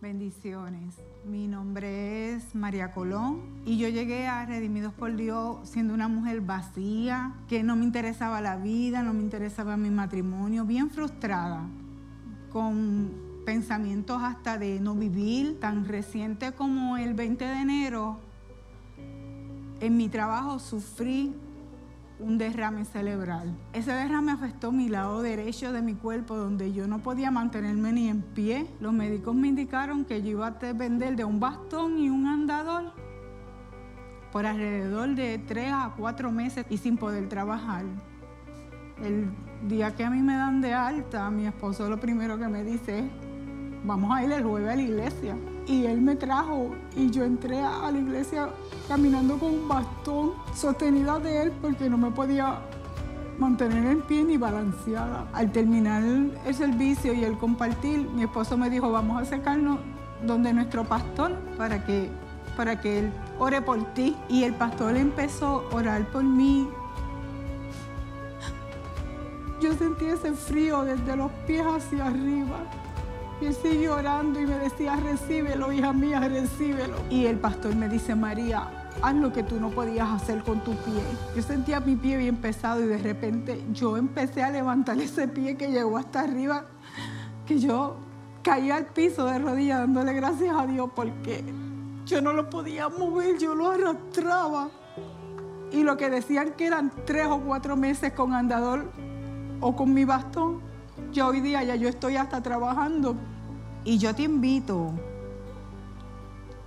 Bendiciones. Mi nombre es María Colón y yo llegué a Redimidos por Dios siendo una mujer vacía, que no me interesaba la vida, no me interesaba mi matrimonio, bien frustrada, con pensamientos hasta de no vivir. Tan reciente como el 20 de enero, en mi trabajo sufrí un derrame cerebral. Ese derrame afectó mi lado derecho de mi cuerpo, donde yo no podía mantenerme ni en pie. Los médicos me indicaron que yo iba a depender de un bastón y un andador por alrededor de tres a cuatro meses y sin poder trabajar. El día que a mí me dan de alta, mi esposo lo primero que me dice es, vamos a ir el jueves a la iglesia. Y él me trajo y yo entré a la iglesia caminando con un bastón sostenida de él porque no me podía mantener en pie ni balanceada. Al terminar el servicio y el compartir, mi esposo me dijo, vamos a acercarnos donde nuestro pastor para que, para que él ore por ti. Y el pastor empezó a orar por mí. Yo sentí ese frío desde los pies hacia arriba. Y él siguió orando y me decía, recíbelo, hija mía, recíbelo. Y el pastor me dice, María, haz lo que tú no podías hacer con tu pie. Yo sentía mi pie bien pesado y de repente yo empecé a levantar ese pie que llegó hasta arriba, que yo caí al piso de rodillas dándole gracias a Dios porque yo no lo podía mover, yo lo arrastraba. Y lo que decían que eran tres o cuatro meses con andador o con mi bastón, yo hoy día ya yo estoy hasta trabajando. Y yo te invito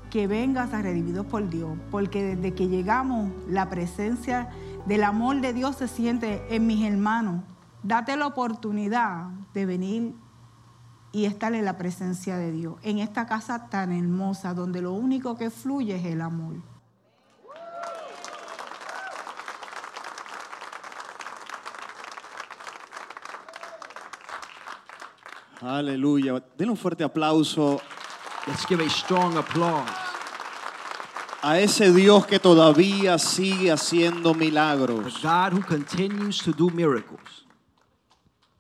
que vengas a Redimidos por Dios, porque desde que llegamos la presencia del amor de Dios se siente en mis hermanos. Date la oportunidad de venir y estar en la presencia de Dios, en esta casa tan hermosa, donde lo único que fluye es el amor. Aleluya. Denle un fuerte aplauso Let's give a strong applause a ese Dios que todavía sigue haciendo milagros. God who continues to do miracles.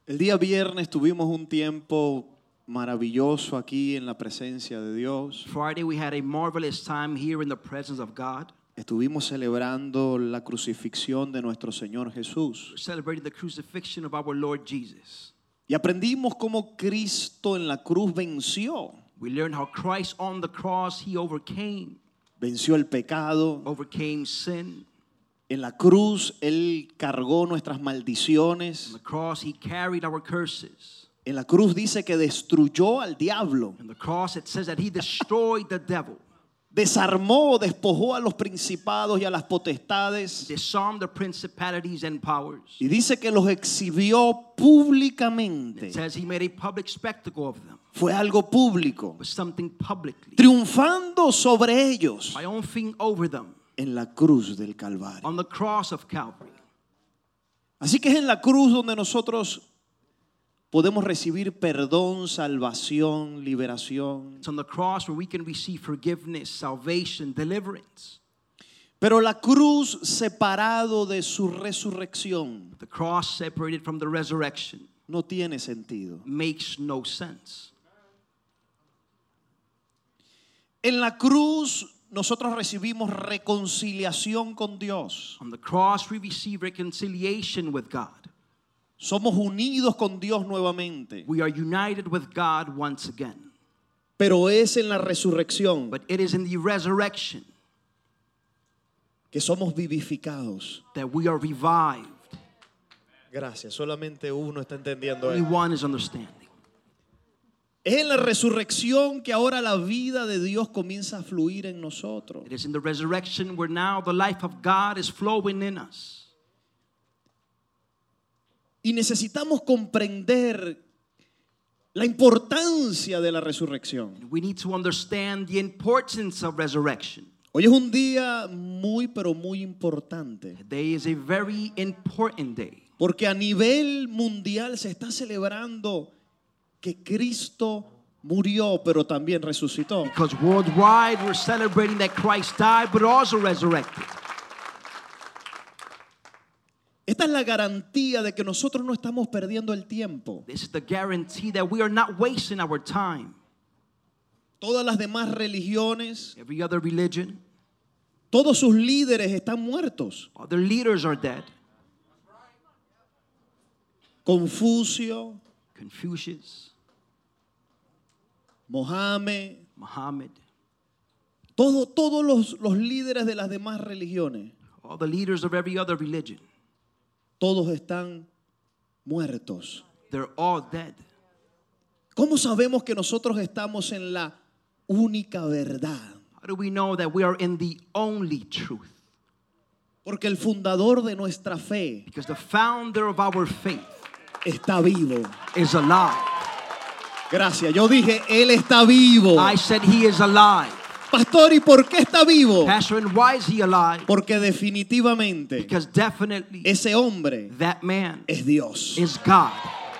El día viernes tuvimos un tiempo maravilloso aquí en la presencia de Dios. Friday, we had a marvelous time here in the presence of God. Estuvimos celebrando la crucifixión de nuestro Señor Jesús. We're celebrating the crucifixion of our Lord Jesus. Y aprendimos cómo Cristo en la cruz venció. We learned how Christ on the cross, he overcame, Venció el pecado. overcame sin. En la cruz Él cargó nuestras On maldiciones. the cross, he carried our curses. En la cruz dice que destruyó al diablo. On the cross, it says that he destroyed the devil, Desarmó, despojó a los principados y a las potestades. disarmed the principalities and powers. Y dice que los exhibió públicamente. It says he made a public spectacle of them, Fue algo público. Triunfando sobre ellos triumphing over them en la cruz del Calvario. on the cross of Calvary. Así que es en la cruz donde nosotros podemos recibir perdón, salvación, liberación. It's on the cross where we can receive forgiveness, salvation, deliverance. Pero la cruz separado de su resurrección The cross separated from the resurrection no tiene sentido. makes no sense. En la cruz nosotros recibimos reconciliación con Dios. On the cross, we receive reconciliation with God. Somos unidos con Dios nuevamente. We are united with God once again. Pero es en la resurrección But it is in the resurrection que somos vivificados. that we are revived. Gracias, solamente uno está entendiendo Only eso. one is understanding. Es en la resurrección que ahora la vida de Dios comienza a fluir en nosotros. It is in the resurrection where now the life of God is flowing in us. Y necesitamos comprender la importancia de la resurrección. We need to understand the importance of resurrection. Hoy es un día muy, pero muy importante. Today is a very important day Porque a nivel mundial se está celebrando que Cristo murió, pero también resucitó. because worldwide we're celebrating that Christ died but also resurrected. Esta es la garantía de que nosotros no estamos perdiendo el tiempo. This is the guarantee that we are not wasting our time. todas las demás religiones, every other religion, todos sus líderes están muertos. all their leaders are dead. Confucio, Confucius, Mohammed, Muhammad, todo- todos los, los líderes de las demás religiones, all the leaders of every other religion, todos están muertos. they're all dead. ¿Cómo sabemos que nosotros estamos en la única verdad? How do we know that we are in the only truth? Porque el fundador de nuestra fe Because the founder of our faith está vivo. is alive. Gracias. Yo dije, Él está vivo. I said he is alive. Pastor, ¿y por qué está vivo? Pastor, and why is he alive? Porque definitivamente Because definitely ese hombre that man es Dios. is God.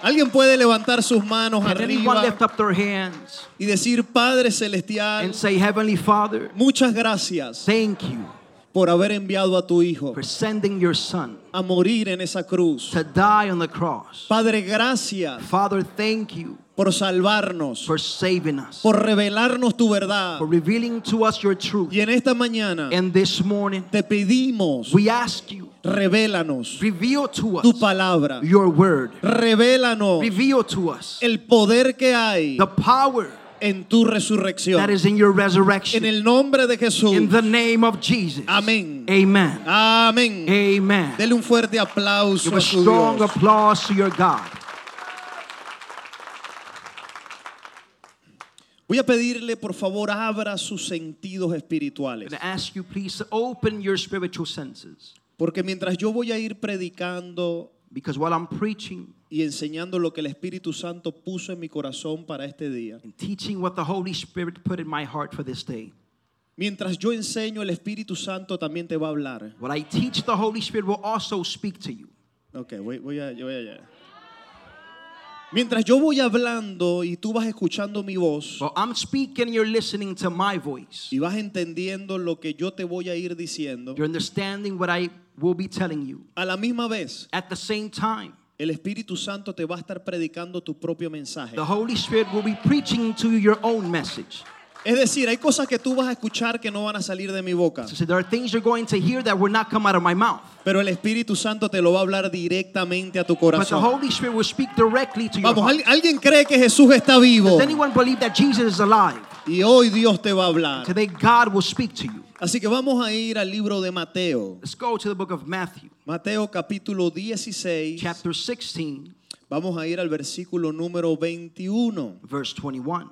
Alguien puede levantar sus manos Can arriba lift up their hands y decir, Padre Celestial, and say, Heavenly Father, muchas gracias thank you por haber enviado a tu Hijo for sending your son a morir en esa cruz. to die on the cross. Padre, gracias Father, thank you por salvarnos, for saving us, por revelarnos tu verdad. for revealing to us your truth. Y en esta mañana And this morning, te pedimos, we ask you, revélanos reveal to tu us palabra. your word. Revélanos Reveal to us el poder que hay the power en tu resurrección. that is in your En resurrection. el nombre de Jesús. In the name of Jesus. Amén. Amen. Amén. Amen. Dele un fuerte aplauso Give a a su strong Dios. applause to your God. Voy a pedirle, por favor, abra sus sentidos I'm espirituales. to ask you, please, to open your spiritual senses. Porque mientras yo voy a ir predicando Because while I'm preaching y enseñando lo que el Espíritu Santo puso en mi corazón para este día, and teaching what the Holy Spirit put in my heart for this day, mientras yo enseño, el Espíritu Santo también te va a hablar. what I teach, the Holy Spirit will also speak to you. Ok, voy, voy a, yo voy allá. Mientras yo voy hablando y tú vas escuchando mi voz Well, I'm speaking, you're listening to my voice. y vas entendiendo lo que yo te voy a ir diciendo, You're understanding what I will be telling you. a la misma vez At the same time, el Espíritu Santo te va a estar predicando tu propio mensaje. the Holy Spirit will be preaching to you your own message. Es decir, hay cosas que tú vas a escuchar que no van a salir de mi boca, So there are things you're going to hear that will not come out of my mouth. pero el Espíritu Santo te lo va a hablar directamente a tu But the corazón. Holy Spirit will speak directly to your Vamos, heart. ¿al- ¿alguien cree que Jesús está vivo? Does anyone believe that Jesus is alive? Y hoy Dios te va a hablar. Today God will speak to you. Así que vamos a ir al libro de Mateo. Let's go to the book of Matthew, Mateo capítulo 16. chapter 16, Vamos a ir al versículo número 21. verse 21.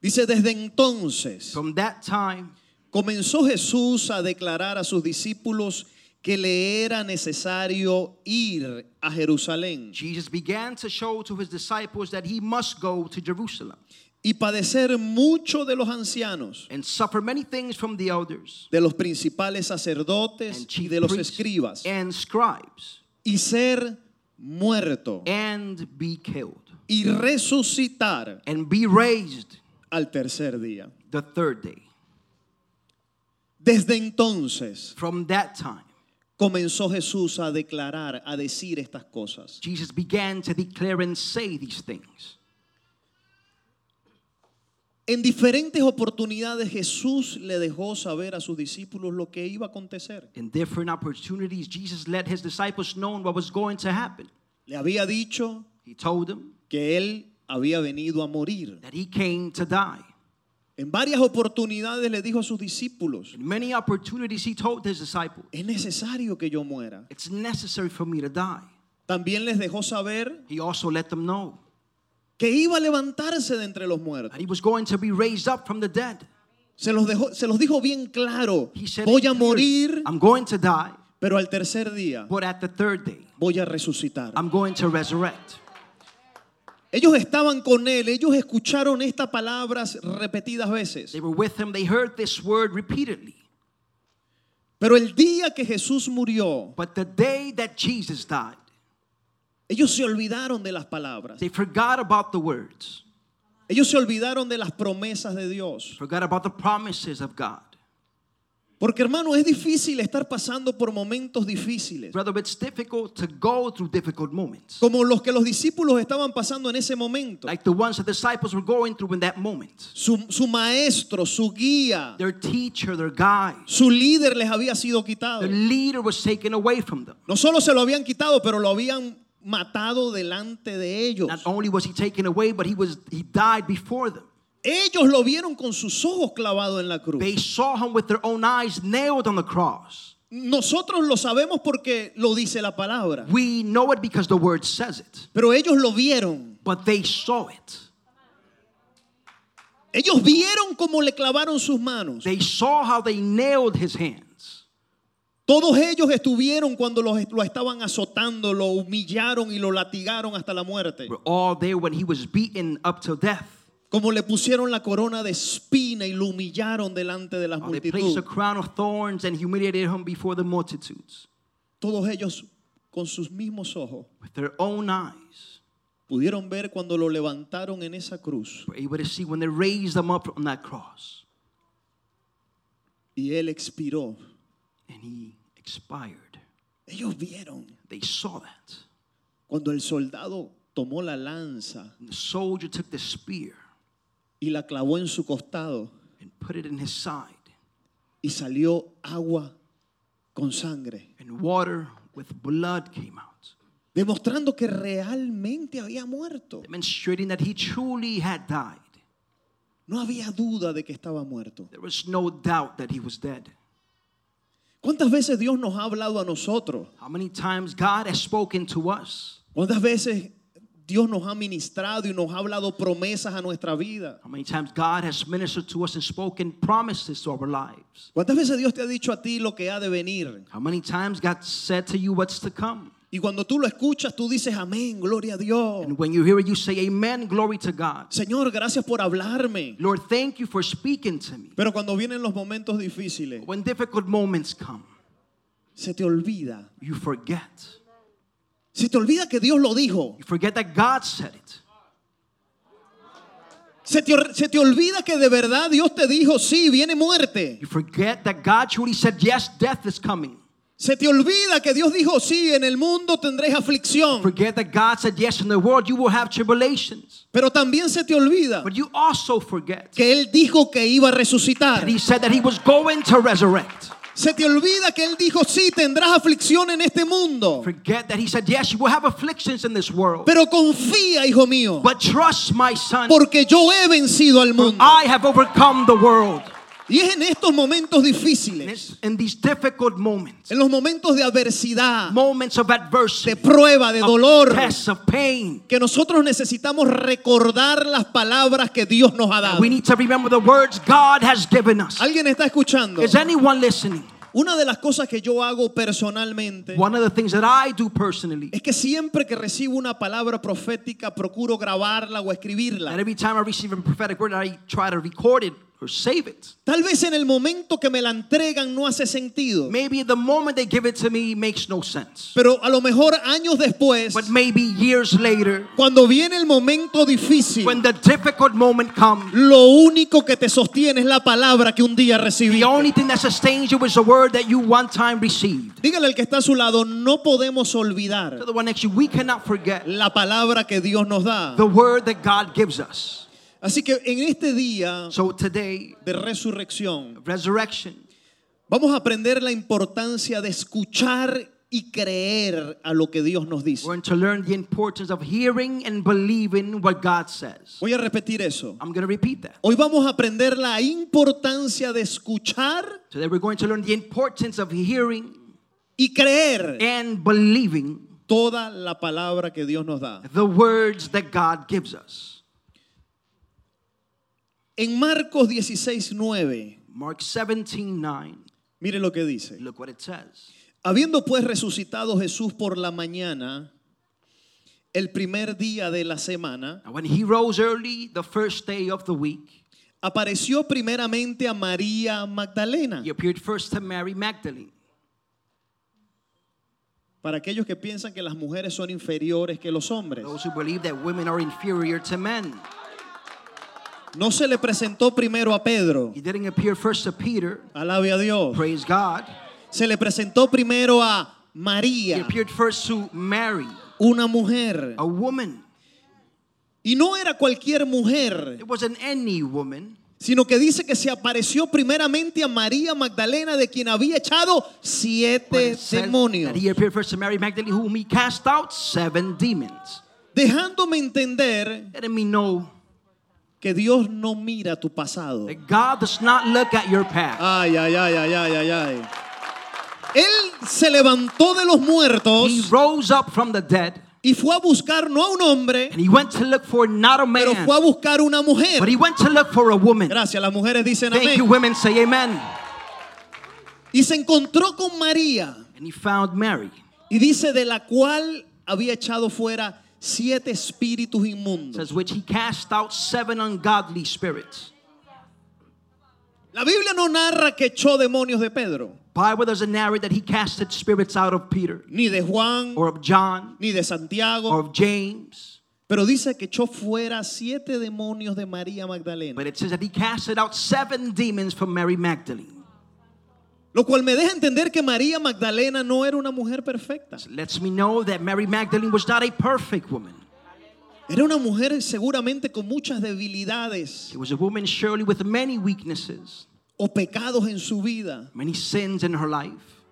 Dice, desde entonces From that time, comenzó Jesús a declarar a sus discípulos que le era necesario ir a Jerusalén Jesus began to show to his disciples that he must go to Jerusalem y padecer mucho de los ancianos, and suffer many things from the elders de los principales sacerdotes and y de los escribas, and scribes y ser muerto and be killed y resucitar and be raised al tercer día. the third day. Desde entonces From that time, comenzó Jesús a declarar, a decir estas cosas. Jesus began to declare and say these things. En diferentes oportunidades Jesús le dejó saber a sus discípulos lo que iba a acontecer. In different opportunities, Jesus let his disciples know what was going to happen. Le había dicho He told them que él había venido a morir. that he came to die. En varias oportunidades le dijo a sus discípulos, In many opportunities, he told his disciples, es necesario que yo muera. It's necessary for me to die. También les dejó saber He also let them know que iba a levantarse de entre los muertos. he was going to be raised up from the dead. Se los, dejó, se los dijo bien claro, He said, voy it a morir, I'm going to die, pero al tercer día but at the third day, voy a resucitar. I'm going to resurrect. Ellos estaban con él, ellos escucharon estas palabras repetidas veces. They were with him. They heard this word repeatedly. Pero el día que Jesús murió, But the day that Jesus died, ellos se olvidaron de las palabras. they forgot about the words, Ellos se olvidaron de las promesas de Dios. forgot about the promises of God. Porque hermano, es difícil estar pasando por momentos difíciles. Brother, it's difficult to go through difficult moments. Como los que los discípulos estaban pasando en ese momento. Like the ones the disciples were going through in that moment. Su, su maestro, su guía, Their teacher, their guide, su líder les había sido quitado. their leader was taken away from them. No solo se lo habían quitado, pero lo habían matado delante de ellos. Not only was he taken away, but he was he died before them. Ellos lo vieron con sus ojos clavados en la cruz. They saw him with their own eyes nailed on the cross. Nosotros lo sabemos porque lo dice la palabra. We know it because the word says it, Pero ellos lo vieron. but they saw it. Ellos vieron cómo le clavaron sus manos. They saw how they nailed his hands. Todos ellos estuvieron cuando lo, lo estaban azotando, lo humillaron y lo latigaron hasta la muerte. Were all there when he was beaten up to death. Como le pusieron la corona de espina y lo humillaron delante de las How they placed a multitudes. crown of thorns and humiliated him before the multitudes. Todos ellos con sus mismos ojos With their own eyes, pudieron ver cuando lo levantaron en esa cruz were able to see when they raised him up on that cross. y él expiró. And he expired. Ellos vieron They saw that. cuando el soldado tomó la lanza And the soldier took the spear y la clavó en su costado and put it in his side. y salió agua con sangre, And water with blood came out, demostrando que realmente había muerto. demonstrating that he truly had died. No había duda de que estaba muerto. There was no doubt that he was dead. ¿Cuántas veces Dios nos ha hablado a nosotros? How many times God has spoken to us? ¿Cuántas veces Dios nos ha ministrado y nos ha hablado promesas a nuestra vida? How many times God has ministered to us and spoken promises to our lives? ¿Cuántas veces Dios te ha dicho a ti lo que ha de venir? How many times God said to you what's to come? Y cuando tú lo escuchas, tú dices, amén, gloria a Dios. And when you hear it, you say, Amen, glory to God. Señor, gracias por hablarme. Lord, thank you for speaking to me. Pero cuando vienen los momentos difíciles, When difficult moments come, se te olvida. you forget. Se te olvida que Dios lo dijo. You forget that God said it. Se te, se te olvida que de verdad Dios te dijo, sí, viene muerte. You forget that God truly said, Yes, death is coming. Se te olvida que Dios dijo, sí, en el mundo tendréis aflicción. Forget that God said, Yes, in the world you will have tribulations. Pero también se te olvida But you also forget que Él dijo que iba a that resucitar. He said that He was going to resurrect. Se te olvida que Él dijo, sí, tendrás aflicción en este mundo. Forget that He said, Yes, you will have afflictions in this world. Pero confía, hijo mío, But trust, my son, porque yo he vencido al mundo. I have overcome the world. Y es en estos momentos And difíciles, in these difficult moments, en los momentos de adversidad, moments of de adversity, prueba, de of dolor, tests, of pain, que nosotros necesitamos recordar las palabras que Dios nos ha dado. we need to remember the words God has given us. ¿Alguien está escuchando? Is anyone listening? Una de las cosas que yo hago personalmente One of the things that I do personally, es que siempre que recibo una palabra profética procuro grabarla o and escribirla. every time I receive a prophetic word, I try to record it or save it. Tal vez en el momento que me la entregan no hace sentido, Maybe the moment they give it to me makes no sense. pero a lo mejor años después, But maybe years later, cuando viene el momento difícil, when the difficult moment comes, lo único que te sostiene es la palabra que un día recibí. the only thing that sustains you is the word that you one time received. Dígale al que está a su lado, no podemos olvidar To the one next you, we cannot forget la palabra que Dios nos da. the word that God gives us. Así que en este día So today, de resurrección, resurrection, vamos a aprender la importancia de escuchar y creer a lo que Dios nos dice. we're going to learn the importance of hearing and believing what God says. Voy a repetir eso. I'm going to repeat that. Hoy vamos a aprender la importancia de escuchar Today, we're going to learn the importance of hearing y creer and believing toda la palabra que Dios nos da. the words that God gives us. En Marcos 16, 9, Mark 17 9. mire lo que dice. Look what it says. Habiendo pues resucitado Jesús por la mañana, el primer día de la semana, Now, when he rose early, the first day of the week, apareció primeramente a María Magdalena. he appeared first to Mary Magdalene. Para aquellos que piensan que las mujeres son inferiores que los hombres. Those who believe that women are inferior to men. No se le presentó primero a Pedro. He didn't appear first to Peter. Alabe a Dios. Praise God. Se le presentó primero a He María, appeared first to Mary, una mujer. a woman. Y no era cualquier mujer, It wasn't any woman. sino que dice que se apareció primeramente a María Magdalena, de quien había echado siete demonios. that he appeared first to Mary Magdalene, whom he cast out seven demons. Dejándome entender que Dios no mira tu pasado. that God does not look at your past. Ay, ay, ay, ay, ay, ay, ay. Él se levantó de los He muertos rose up from the dead y fue a buscar no a un hombre, and he went to look for not a pero man, fue a buscar una mujer. but he went to look for a woman. Gracias, las mujeres dicen Thank you, amén. women. Say amen. Y se encontró con María And he found Mary, y dice de la cual había echado fuera siete espíritus inmundos. says which he cast out seven ungodly spirits. La Biblia no narra que echó demonios de Pedro, Bible doesn't narrate that he casted spirits out of Peter ni de Juan, or of John ni de Santiago. or of James, pero dice que echó fuera siete demonios de María Magdalena. but it says that he casted out seven demons from Mary Magdalene. Lo cual me deja entender que María Magdalena no era una mujer perfecta. Lets me know that Mary Magdalene was not a perfect woman. Era una mujer seguramente con muchas debilidades She was a woman surely with many weaknesses, o pecados en su vida many sins in her life,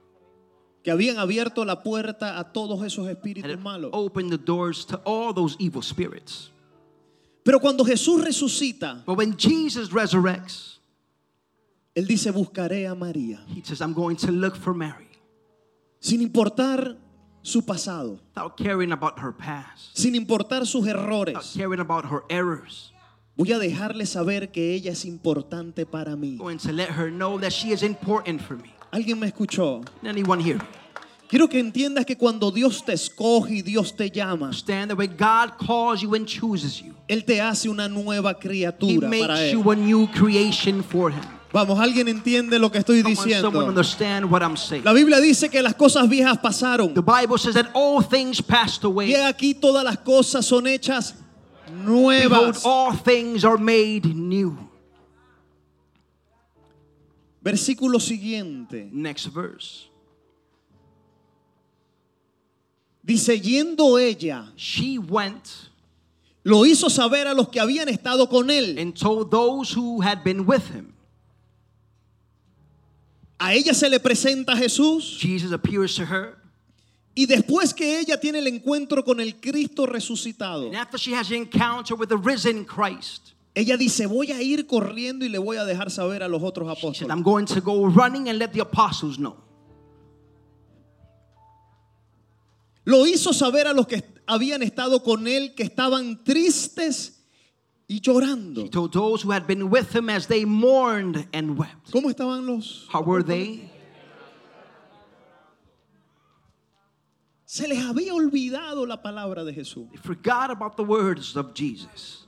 que habían abierto la puerta a todos esos espíritus it malos. opened the doors to all those evil spirits. Pero cuando Jesús resucita, But when Jesus resurrects, Él dice, buscaré a María, he says, I'm going to look for Mary sin importar su pasado, without caring about her past, sin importar sus without errores. caring about her errors. Voy a dejarle saber que ella es importante para mí. going to let her know that she is important for me. ¿Alguien me escuchó? Anyone here? Quiero que entiendas que cuando Dios te escoge y Dios te llama, that when God calls you and chooses you, Él te hace una nueva He criatura para makes Él. you a new creation for Him. Vamos, ¿alguien entiende lo que estoy diciendo? La Biblia dice que las cosas viejas pasaron. The Bible says that all things passed Y away. aquí todas las cosas son hechas nuevas. all things are made new. Versículo siguiente. Next verse. Dice, yendo ella, She went lo hizo saber a los que habían estado con él. and told those who had been with him. A ella se le presenta Jesús Jesus appears to her. y después que ella tiene el encuentro con el Cristo resucitado, And after she has an encounter with the risen Christ, ella dice, voy a ir corriendo y le voy a dejar saber a los otros she said, apóstoles. I'm going to go running and let the apostles know. Lo hizo saber a los que habían estado con él que estaban tristes y llorando. He told those who had been with him as they mourned and wept. ¿Cómo estaban los? How were they? Se les había olvidado la palabra de Jesús. They forgot about the words of Jesus.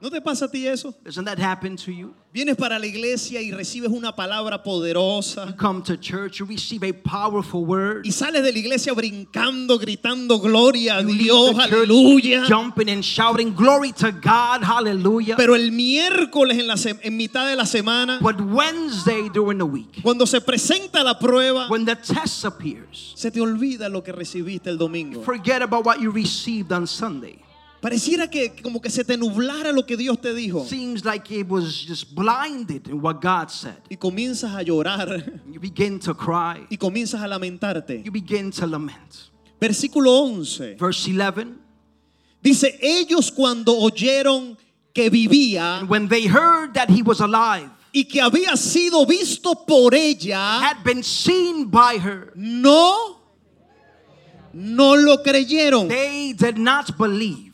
¿No te pasa a ti eso? Doesn't that happen to you? Vienes para la iglesia y recibes una palabra poderosa You come to church, you receive a powerful word. y sales de la iglesia brincando, gritando gloria a You Dios, aleluya. Jumping and shouting, Glory to God, hallelujah. Pero el miércoles en, la en mitad de la semana, But Wednesday during the week, cuando se presenta la prueba, when the test appears, se te olvida lo que recibiste el domingo. forget about what you received on Sunday. Pareciera que como que se te nublara lo que Dios te dijo Seems like it was just blinded in what God said. y comienzas a llorar You begin to cry. y comienzas a lamentarte. You begin to lament. Versículo 11 Verse 11. dice, ellos cuando oyeron que vivía And when they heard that he was alive, y que había sido visto por ella, had been seen by her, no, no lo creyeron. they did not believe.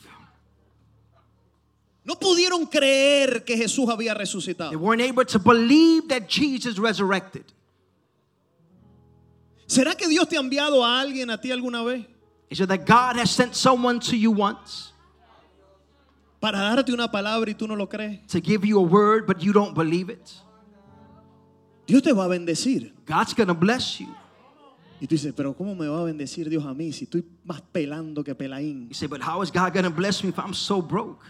No pudieron creer que Jesús había They resucitado. weren't able to believe that Jesus resurrected. ¿Será que Dios te ha enviado a alguien a ti alguna vez Is it that God has sent someone to you once para darte una palabra y tú no lo crees? to give you a word, but you don't believe it? Dios te va a bendecir. God's going to bless you. Y tú dices, pero ¿cómo me va a bendecir Dios a mí si estoy más pelando que Pelaín? You say, but how is God going to bless me if I'm so broke?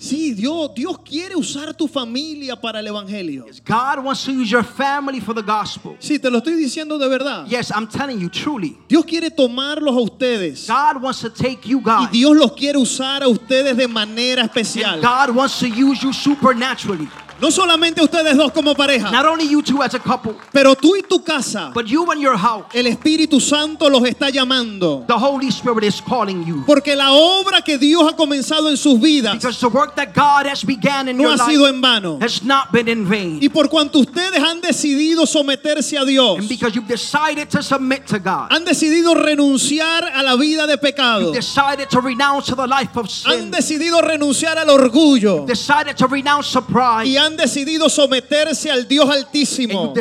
Sí, Dios, Dios quiere usar tu familia para el evangelio. Yes, God wants to use your family for the gospel. Sí, te lo estoy diciendo de verdad. Yes, I'm telling you truly. Dios quiere tomarlos a ustedes God wants to take you, y God. Dios los quiere usar a ustedes de manera especial. And God wants to use you supernaturally. No solamente ustedes dos como pareja, Not only you two as a couple, pero tú y tu casa. but you and your house. El Espíritu Santo los está llamando. The Holy Spirit is calling you. Porque la obra que Dios ha comenzado en sus vidas Because the work that God has began in no your ha sido life en vano. has not been in vain. Y por cuanto ustedes han decidido someterse a Dios, And because you've decided to submit to God, han decidido renunciar a la vida de pecado, decided to renounce to the life of han sin, decidido renunciar al orgullo decided to renounce the y pride, han decidido someterse al Dios Altísimo.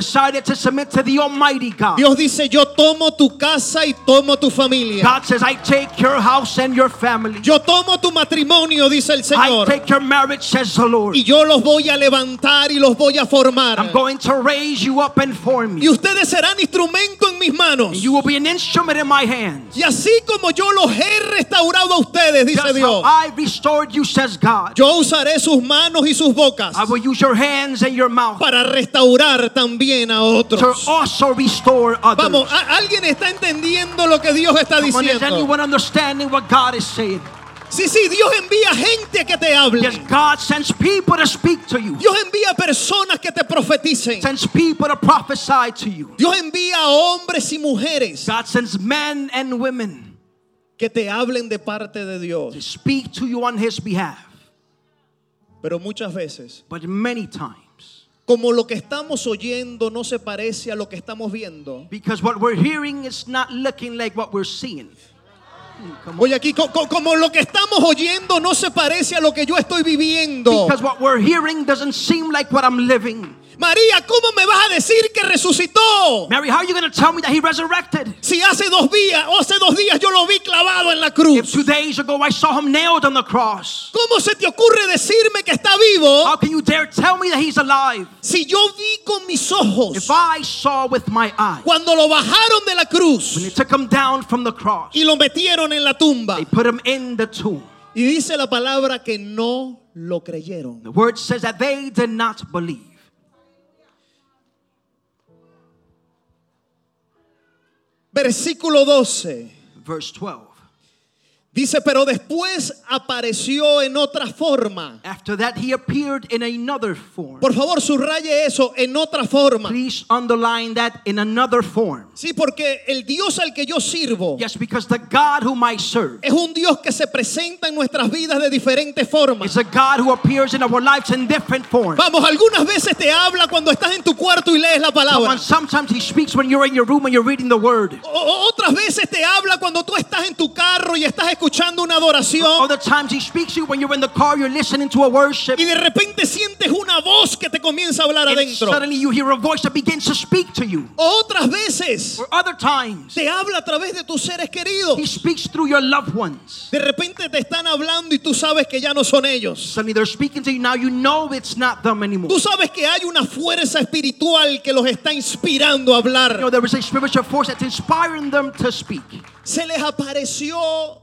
Dios dice, yo tomo tu casa y tomo tu familia. God says, I take your house and your family. Yo tomo tu matrimonio, dice el I Señor. take your marriage, says the Lord. Y yo los voy a levantar y los voy a formar. I'm going to raise you up and form Y you. ustedes serán instrumento en mis manos. And you will be an instrument in my hands. Y así como yo los he restaurado a ustedes, dice Just Dios, I restored you, says God. yo usaré sus manos y sus bocas I will use your hands and your mouth para restaurar también a to otros. also restore others. Vamos, ¿a- ¿alguien está entendiendo lo que Dios está Come on, is diciendo? anyone understanding what God is saying? Sí, sí, Dios envía gente que te hable. Yes, God sends people to speak to you. Dios envía personas que te profeticen. Sends people to prophesy to you. Dios envía hombres y mujeres God sends men and women que te hablen de parte de to Dios. speak to you on His behalf. Pero muchas veces, But many times, como lo que estamos oyendo no se parece a lo que estamos viendo. because what we're hearing is not looking like what we're seeing. Hmm, come on. Oye, aquí, co- co- como lo que estamos oyendo no se parece a lo que yo estoy viviendo. Because what we're hearing doesn't seem like what I'm living. María, ¿cómo me vas a decir que resucitó? Mary, how are you going to tell me that He resurrected? Si hace dos días, o hace dos días yo lo vi clavado en la If cruz. two days ago I saw Him nailed on the cross, ¿Cómo se te ocurre decirme que está vivo how can you dare tell me that He's alive? si yo vi con mis ojos If I saw with my eyes cuando lo bajaron de la when cruz they took Him down from the cross, y lo metieron en la tumba? they put Him in the tomb. Y dice la palabra que no lo creyeron. The word says that they did not believe. Versículo 12. Verse 12. Dice, pero después apareció en otra forma. After that, he appeared in another form. Por favor, subraye eso, en otra forma. Please underline that in another form. Sí, porque el Dios al que yo sirvo Yes, because the God whom I serve es un Dios que se presenta en nuestras vidas de diferentes formas. is a God who appears in our lives in different forms. Vamos, algunas veces te habla cuando estás en tu cuarto y lees la palabra. Sometimes he speaks when you're in your room and you're reading the word. O- otras veces te habla cuando tú estás en tu carro y estás escuchando una adoración. Other times he speaks to you when you're in the car, you're listening to a worship. Y de repente sientes una voz que te comienza a hablar And adentro. suddenly you hear a voice that begins to speak to you. Otras veces Or other times te habla a través de tus seres queridos. he speaks through your loved ones. De repente te están hablando y tú sabes que ya no son ellos. Suddenly they're speaking to you. Now you know it's not them anymore. Tú sabes que hay una fuerza espiritual que los está inspirando a You know, hablar. there is a spiritual force that's inspiring them to speak. Se les apareció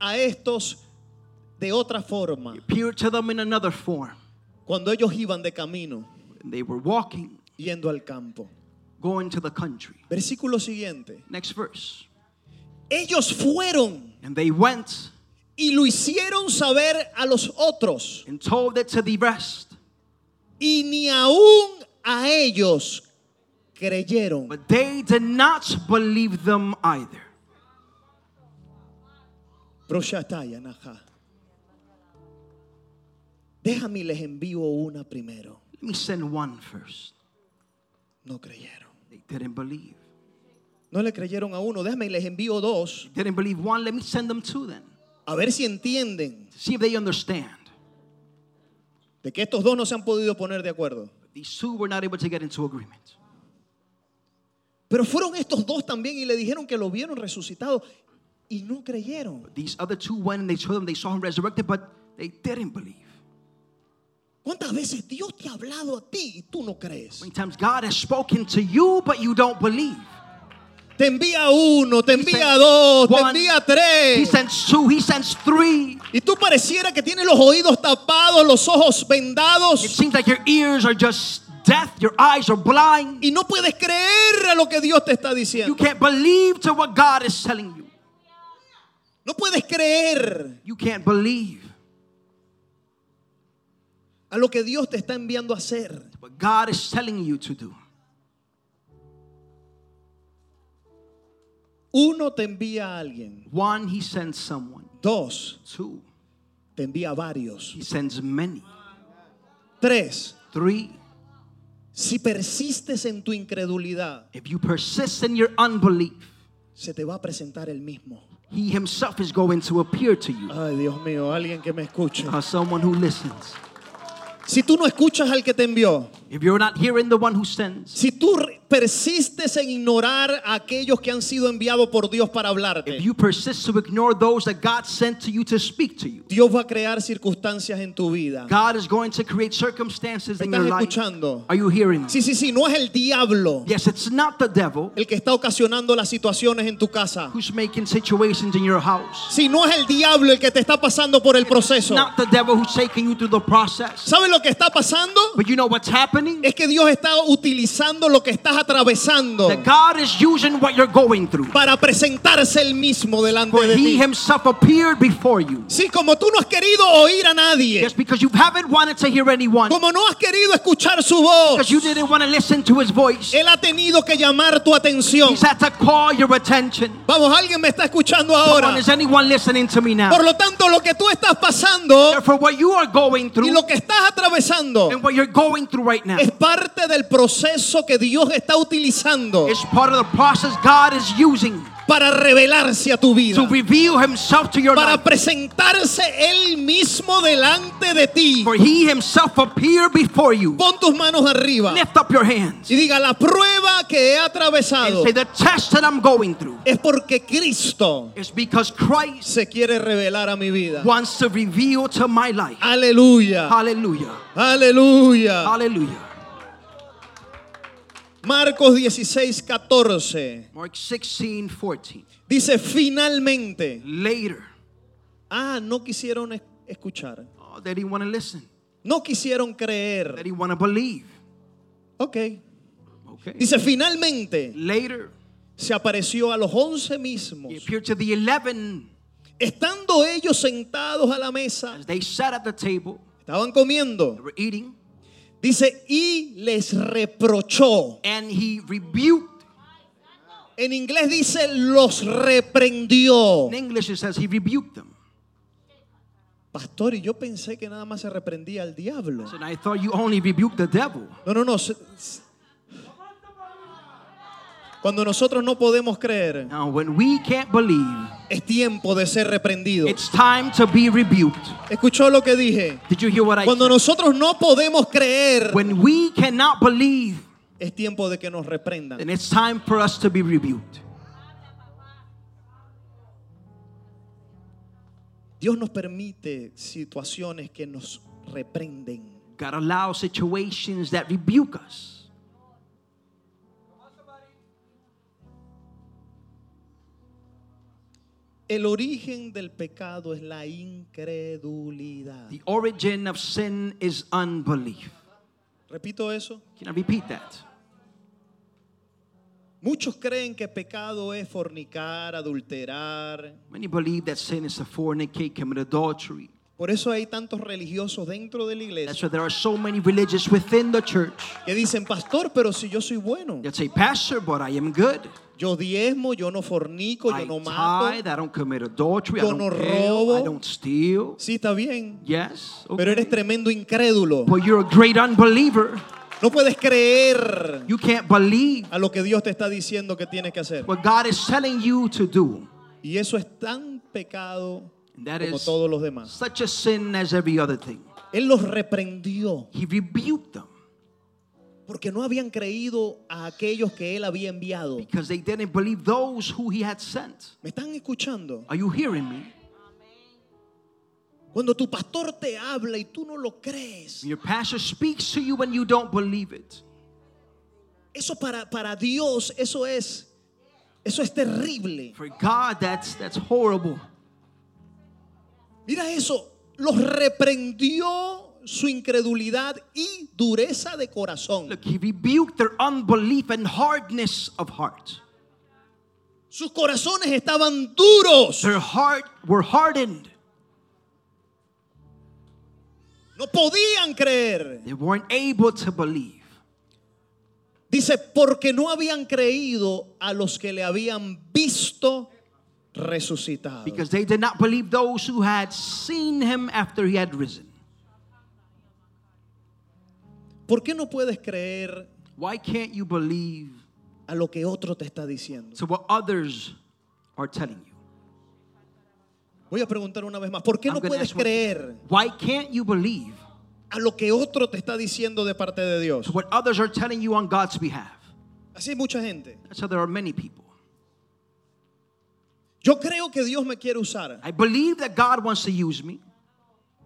a estos de otra forma Appeared to them in another form. cuando ellos iban de camino they were walking, yendo al campo. going to the country. Versículo siguiente. Next verse. Ellos fueron And they went y lo hicieron saber a los otros and told it to the rest. y ni aún a ellos creyeron. But they did not believe them either. Déjame les envío una primero. Let me send one first. No creyeron. They didn't believe. No le creyeron a uno. Déjame y les envío dos. Didn't believe one. Let me send them two then. A ver si entienden To see if they understand. de que estos dos no se han podido poner de acuerdo. These two were not able to get into agreement. Pero fueron estos dos también y le dijeron que lo vieron resucitado y no creyeron. These other two went and they told them they saw him resurrected, but they didn't believe. ¿Cuántas veces Dios te ha hablado a ti y tú no crees? Many times God has spoken to you, but you don't believe. Te envía uno, te He envía sends dos, te one, envía He tres. sends two, he sends three. Y tú pareciera que tienes los oídos tapados, los ojos It vendados. seems like your ears are just deaf, your eyes are blind. Y no puedes creer a lo que Dios te está You diciendo. can't believe to what God is telling you. No puedes creer You can't believe a lo que Dios te está enviando a hacer. what God is telling you to do. Uno te envía a alguien. One, he sends someone. Dos, Two, te envía a varios. he sends many. Tres, Three, si persistes en tu incredulidad, if you persist in your unbelief, se te va a presentar el mismo. He himself is going to appear to you Ay, Dios mío, alguien que me escuche. as someone who listens. Si tú no escuchas al que te envió, If you're not hearing the one who sends, si tú persistes en ignorar a aquellos que han sido enviados por Dios para hablarte, if you persist to ignore those that God sent to you to speak to you, Dios va a crear circunstancias en tu vida. God is going to create circumstances ¿Me in your life. escuchando? Are you hearing me? Sí, sí, sí, no es el diablo Yes, it's not the devil el que está ocasionando las situaciones en tu casa. who's making situations in your house. Si no es el diablo el que te está pasando por el It's proceso. not the devil who's taking you through the process. ¿Sabes lo que está pasando? But you know what's happening? Es que Dios está utilizando lo que estás atravesando That God is using what you're going through. para presentarse el mismo delante For de He ti. Himself appeared before you. Sí, como tú no has querido oír a nadie, Just because you haven't wanted to hear anyone, como no has querido escuchar su voz, because you didn't want to listen to His voice, Él ha tenido que llamar tu atención. He's had to call your attention. Vamos, alguien me está escuchando ahora. on, is anyone listening to me now? Por lo tanto, lo que tú estás pasando Therefore, what you are going y through lo que estás atravesando and what you're going through right now es parte del proceso que Dios está utilizando. is part of the process God is using para revelarse a tu vida, to reveal Himself to your para life. presentarse Él mismo delante de ti. For He Himself appeared before you. Pon tus manos arriba Lift up your hands y diga, la prueba que he atravesado and say, The test that I'm going through es porque Cristo is because Christ se quiere revelar a mi vida. wants to reveal to my life. Aleluya, Hallelujah. aleluya. Hallelujah. Marcos 16, 14. Mark 16, 14. Dice, finalmente. Later, Ah, no quisieron es- escuchar. oh, they didn't want to listen. No quisieron They creer. didn't want to believe. Ok. Okay. Dice, finalmente Later, se apareció a los once he mismos. appeared to the eleven Estando ellos sentados a la mesa, as they sat at the table. estaban comiendo. They were eating, Dice, y les reprochó. and he rebuked. En inglés dice, los reprendió. In English, it says he rebuked them. Pastor, y yo pensé que nada más se reprendía al diablo. I thought you only rebuked the devil. No, no, no. se- se- Cuando nosotros no podemos creer, Now, when we can't believe, es tiempo de ser reprendido. it's time to be rebuked. ¿Escuchó lo que dije? Did you hear what I Cuando said? nosotros no podemos creer, When we cannot believe, es tiempo de que nos reprendan. then it's time for us to be rebuked. Dios nos permite situaciones que nos reprenden. God allows situations that rebuke us. El origen del pecado es la incredulidad. The origin of sin is unbelief. Repito eso. Can I repeat that? Muchos creen que pecado es fornicar, adulterar. Many believe that sin is to fornicate, commit adultery. Por eso hay tantos religiosos dentro de la That's iglesia why there are so many religious within the church que dicen, pastor, pero si yo soy bueno, say, Pastor, but I am good. yo diezmo, yo no fornico, I yo no mato. tithe, I don't commit adultery, I Yo don't no kill, robo. I don't steal. Sí, está bien. Yes, Pero eres tremendo incrédulo. But you're a great unbeliever. No puedes creer You can't believe a lo que Dios te está diciendo que tienes que hacer. what God is telling you to do. Y eso es tan pecado that como is todos los demás. such a sin as every other thing. Él los reprendió He rebuked them porque no habían creído a aquellos que Él había enviado. because they didn't believe those who he had sent. ¿Me están escuchando? Are you hearing me? Cuando tu pastor te habla y tú no lo crees, Your pastor speaks to you when you don't believe it. eso para, para Dios, eso es, Eso es terrible. For God, that's that's horrible. Mira eso. Los reprendió su incredulidad y dureza de corazón. Look, he rebuked their unbelief and hardness of heart. Sus corazones estaban duros. Their heart were hardened. No podían creer. They weren't able to believe. Dice, porque no habían creído a los que le habían visto resucitado. Because they did not believe those who had seen him after he had risen. ¿Por qué no puedes creer Why can't you believe a lo que otro te está diciendo? to what others are telling you? Voy a preguntar una vez más, ¿por qué I'm no puedes creer Why can't you believe a lo que otro te está diciendo de parte de Dios? to what others are telling you on God's behalf? Así hay mucha gente. So there are many people. Yo creo que Dios me quiere usar, I believe that God wants to use me,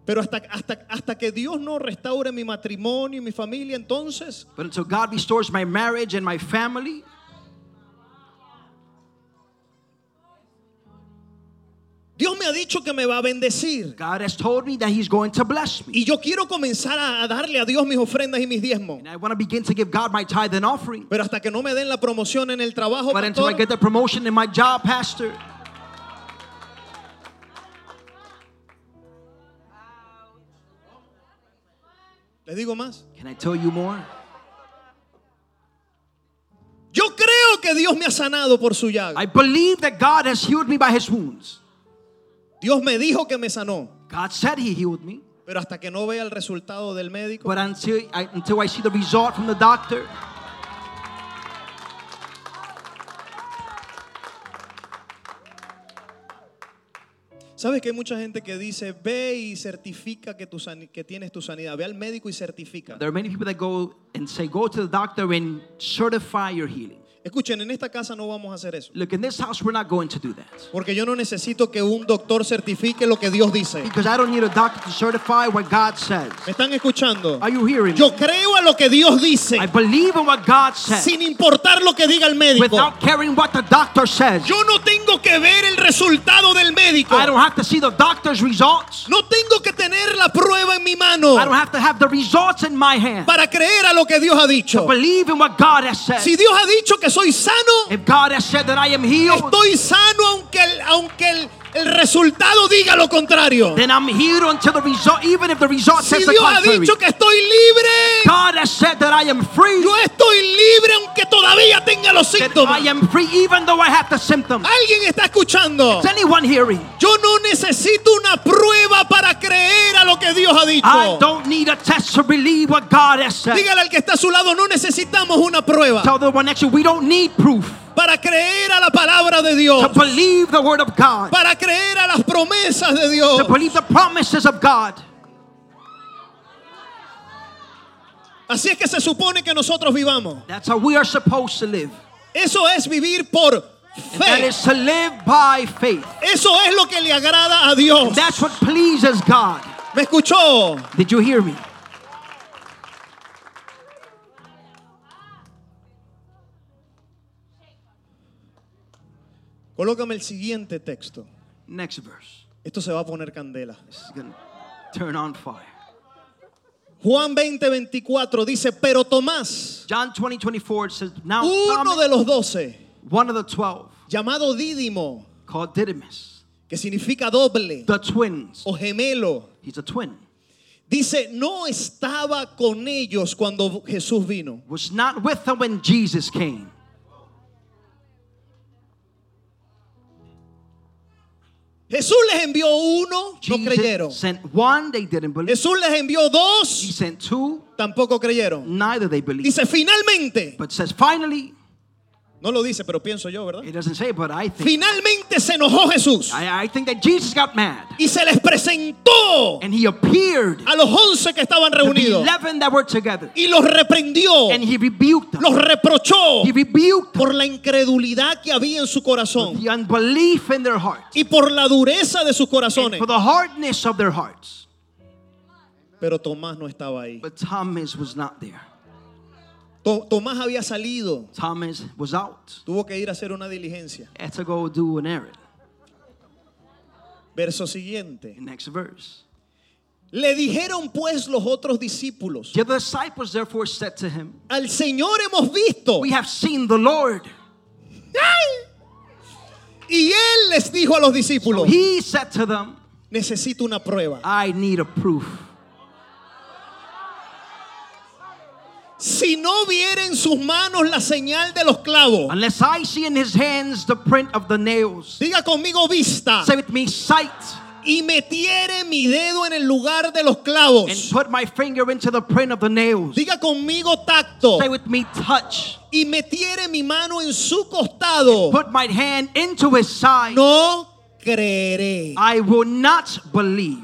pero hasta, hasta, hasta que Dios no restaure mi matrimonio y mi familia, entonces but until God restores my marriage and my family, Dios me ha dicho que me va a bendecir. God has told me that He's going to bless me. Y yo quiero comenzar a, darle a Dios mis ofrendas y mis diezmos. And I want to begin to give God my tithe and offering. Pero hasta que no me den la promoción en el trabajo, But until I pastor, get the promotion in my job, Pastor, les digo más. can I tell you more? Yo creo que Dios me ha sanado por su llaga. I believe that God has healed me by His wounds. Dios me dijo que me sanó. God said He healed me, Pero hasta que no vea el resultado del médico, but until I, until I see the result from the doctor, ¿sabes que hay mucha gente que dice, ve y certifica que, tu que tienes tu sanidad? Ve al médico y certifica. there are many people that go and say, Go to the doctor and certify your healing. Escuchen, en esta casa no vamos a hacer eso. Look, in this house, we're not going to do that. Porque yo no necesito que un doctor certifique lo que Dios dice. Because I don't need a doctor to certify what God says. ¿Me están escuchando? Are you hearing me? Yo creo a lo que Dios dice, I believe in what God says sin importar lo que diga el médico. without caring what the doctor says. Yo no tengo que ver el resultado del médico. I don't have to see the doctor's results. No tengo que tener la prueba en mi mano I don't have to have the results in my hand. para creer a lo que Dios ha dicho. Believe in what God has said. Si Dios ha dicho que soy sano, If God has said that I am healed, estoy sano aunque el, aunque el, el resultado diga lo contrario. then I'm healed until the result, even if the result Si says the Dios ha contrary. dicho que estoy libre, God has said that I am free. yo estoy libre aunque todavía tenga los síntomas. I am free even though I have the symptoms. ¿Alguien está escuchando? Is anyone hearing? Yo no necesito una prueba para creer a lo que Dios ha I dicho. don't need a test to believe what God has said. Dígale al que está a su lado, no necesitamos una prueba Tell the one next to you, we don't need proof para creer a la palabra de Dios, to believe the word of God, para creer a las promesas de Dios. to believe the promises of God. Así es que se supone que nosotros vivamos. That's how we are supposed to live. Eso es vivir por And that fe. is to live by faith. Eso es lo que le agrada a Dios. That's what pleases God. ¿Me escuchó? Did you hear me? Colócame el siguiente texto. Next verse. Esto se va a poner candela. Turn on fire. Juan 20, 24 dice, pero Tomás, John 20, 24 it says, Now uno Thomas, de los doce, one of the twelve, llamado Dídimo, called Didymus, que significa doble the twins. o gemelo, He's a twin. dice, no estaba con ellos cuando Jesús vino. Was not with them when Jesus came. Jesús les envió uno, no creyeron. Sent one, they didn't believe. Jesús les envió He dos, sent two, tampoco creyeron. neither they believed. Dice, finalmente, But says finally, no lo dice, pero pienso yo, ¿verdad? it doesn't say, but I think Finalmente se enojó Jesús I, I think that Jesus got mad y se les presentó and he appeared a los once que estaban to the reunidos eleven that were together y los reprendió, and he rebuked them. los reprochó He rebuked them por la incredulidad que había en su corazón the unbelief in their heart, y por la dureza de sus corazones. for the hardness of their hearts. Pero Tomás no estaba ahí. But Thomas was not there. To- Tomás había salido, Thomas was out. tuvo que ir a hacer una diligencia. Had to go do an errand. Verso siguiente. Next verse. Le dijeron pues los otros discípulos, The disciples therefore said to him, al Señor hemos visto. We have seen the Lord. ¡Ay! Y él les dijo a los discípulos, He said to them, necesito una prueba. I need a proof. Si no viera en sus manos la señal de los clavos, Unless I see in his hands the print of the nails. diga conmigo vista, Say with me, sight. y metiere mi dedo en el lugar de los And clavos. put my finger into the print of the nails. Diga conmigo tacto, Say with me, touch. y metiere mi mano en su costado. Put my hand into his side. No creeré. I will not believe.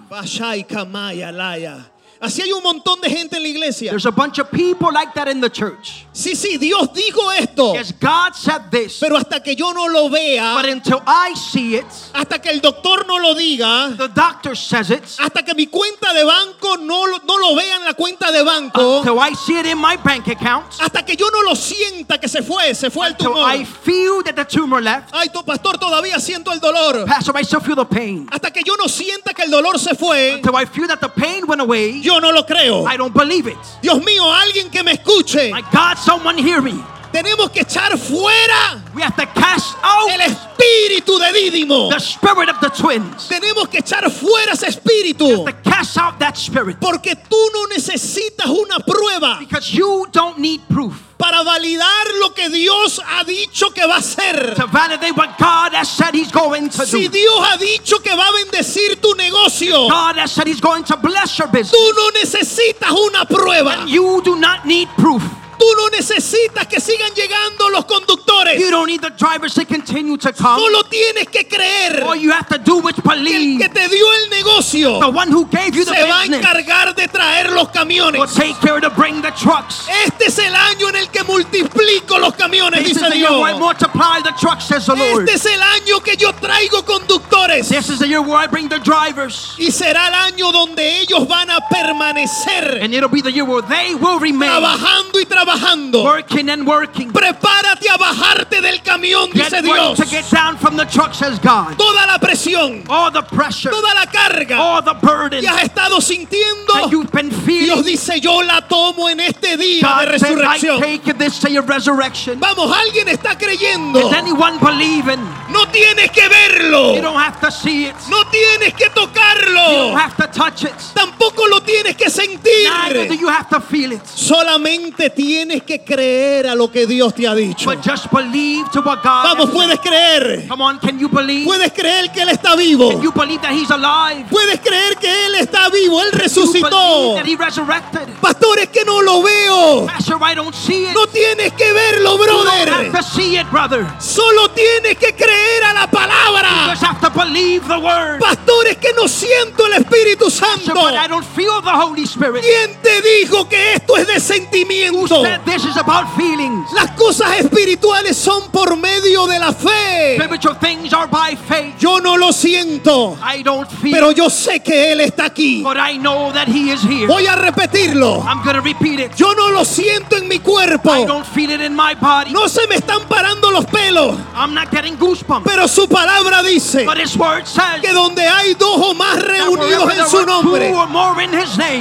Así hay un montón de gente en la iglesia. There's a bunch of people like that in the church. Sí, sí, Dios dijo esto. Yes, God said this. Pero hasta que yo no lo vea, But until I see it, hasta que el doctor no lo diga, the doctor says it, hasta que mi cuenta de banco no lo, no lo vea en la cuenta de banco, until I see it in my bank account, hasta que yo no lo sienta que se fue, se fue el tumor. I feel that the tumor left, Ay, tu pastor, todavía siento el dolor. Pastor, I still feel the pain. Hasta que yo no sienta que el dolor se fue, Until I feel that the pain went away, yo no lo creo. I don't believe it. Dios mío, alguien que me escuche. My God, someone hear me. Tenemos que echar fuera We have to cast out el espíritu de Dídimo. the spirit of the twins. Tenemos que echar fuera ese espíritu. To cast out that spirit. Porque tú no necesitas una prueba Because you don't need proof para validar lo que Dios ha dicho que va a hacer. to validate what God has said He's going to Si. Dios ha dicho que va a bendecir tu negocio, God has said He's going to bless your business. tú no necesitas una prueba. You do not need proof. Tú no necesitas que sigan llegando los conductores. You don't need the drivers to continue to come. Solo tienes que creer All you have to do is que el believe que te dio el negocio the one who gave you the se va a encargar de traer los will camiones. take care to bring the trucks. Este es el año en el que multiplico los camiones, This is dice the year Dios. where I multiply the trucks, says the Lord. Este es el año que yo traigo conductores. This is the year where I bring the drivers. Y será el año donde ellos van a permanecer And it'll be the year where they will remain trabajando y trabajando. Working and working. Prepárate a bajarte del camión, Get dice Dios. to get down from the truck, says God. Toda la presión, All the pressure, toda la carga all the burden que has estado sintiendo, that you've been Dios dice, yo la tomo en este día de God said, I resurrección. take this day of resurrection. Vamos, alguien está creyendo. Is anyone believing? No tienes que verlo. You don't have to see it. No tienes que You don't tocarlo. have to touch it. Tampoco lo tienes que Neither do sentir. you have to feel it. Solamente tienes que creer a lo que Dios te ha dicho. But just believe to what God Vamos, puedes creer. Come on, can you believe? Puedes creer que Él está vivo. Can you believe that He's alive? Puedes creer que Él está vivo. Él You resucitó. that He resurrected? Pastor, es que no lo veo. Pastor, I don't see it. No tienes que verlo, you don't have brother. to see it, brother. Solo tienes que creer a la You palabra. just have to believe the word. Pastor, es que no siento el Espíritu Pastor, Santo. but I don't feel the Holy Spirit. ¿Quién te dijo que esto es de sentimiento? This is about feelings? Las cosas espirituales son por medio de la fe. Spiritual things are by faith. Yo no lo siento, I don't feel pero yo sé que Él está aquí. but I know that He is here. Voy a repetirlo. I'm to repeat it. Yo no lo siento en mi cuerpo. I don't feel it in my body. No se me están parando los pelos, I'm not getting goosebumps. pero su palabra dice But His word says que donde hay dos o más reunidos en su nombre,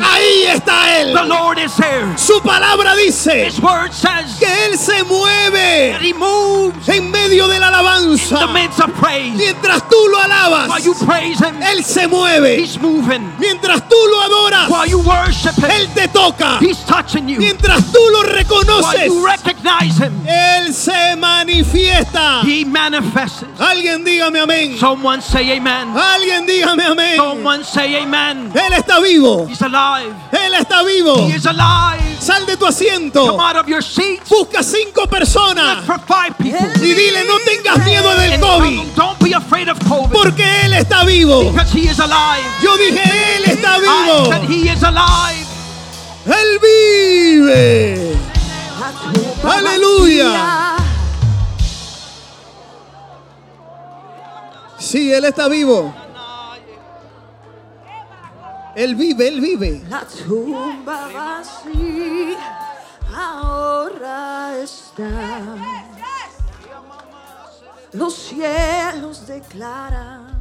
ahí está Él. the Lord is there. Su palabra dice His word says que Él se mueve that He moves en medio de la alabanza. the midst of praise. Mientras tú lo alabas, While you praise Him, Él se mueve. He's moving. Mientras tú lo adoras, While you worship Him, Él te toca. He's touching you. Mientras tú lo While reconoces, you recognize Him, Él se manifiesta. He manifests. Alguien dígame amén. Someone say amen. Alguien dígame amén. Someone say amen. Él está vivo. He's alive. Él está vivo. He is alive. Sal de tu Come asiento. out of your seat. Busca cinco personas For five people. y dile no tengas miedo del COVID. don't be afraid of COVID. Porque Él está vivo. Because He is alive. Yo dije, Él está I vivo. said He is alive. Él vive. Aleluya. Sí, Él está vivo. Él vive, Él vive. La tumba vacía, ahora está. Los cielos declaran.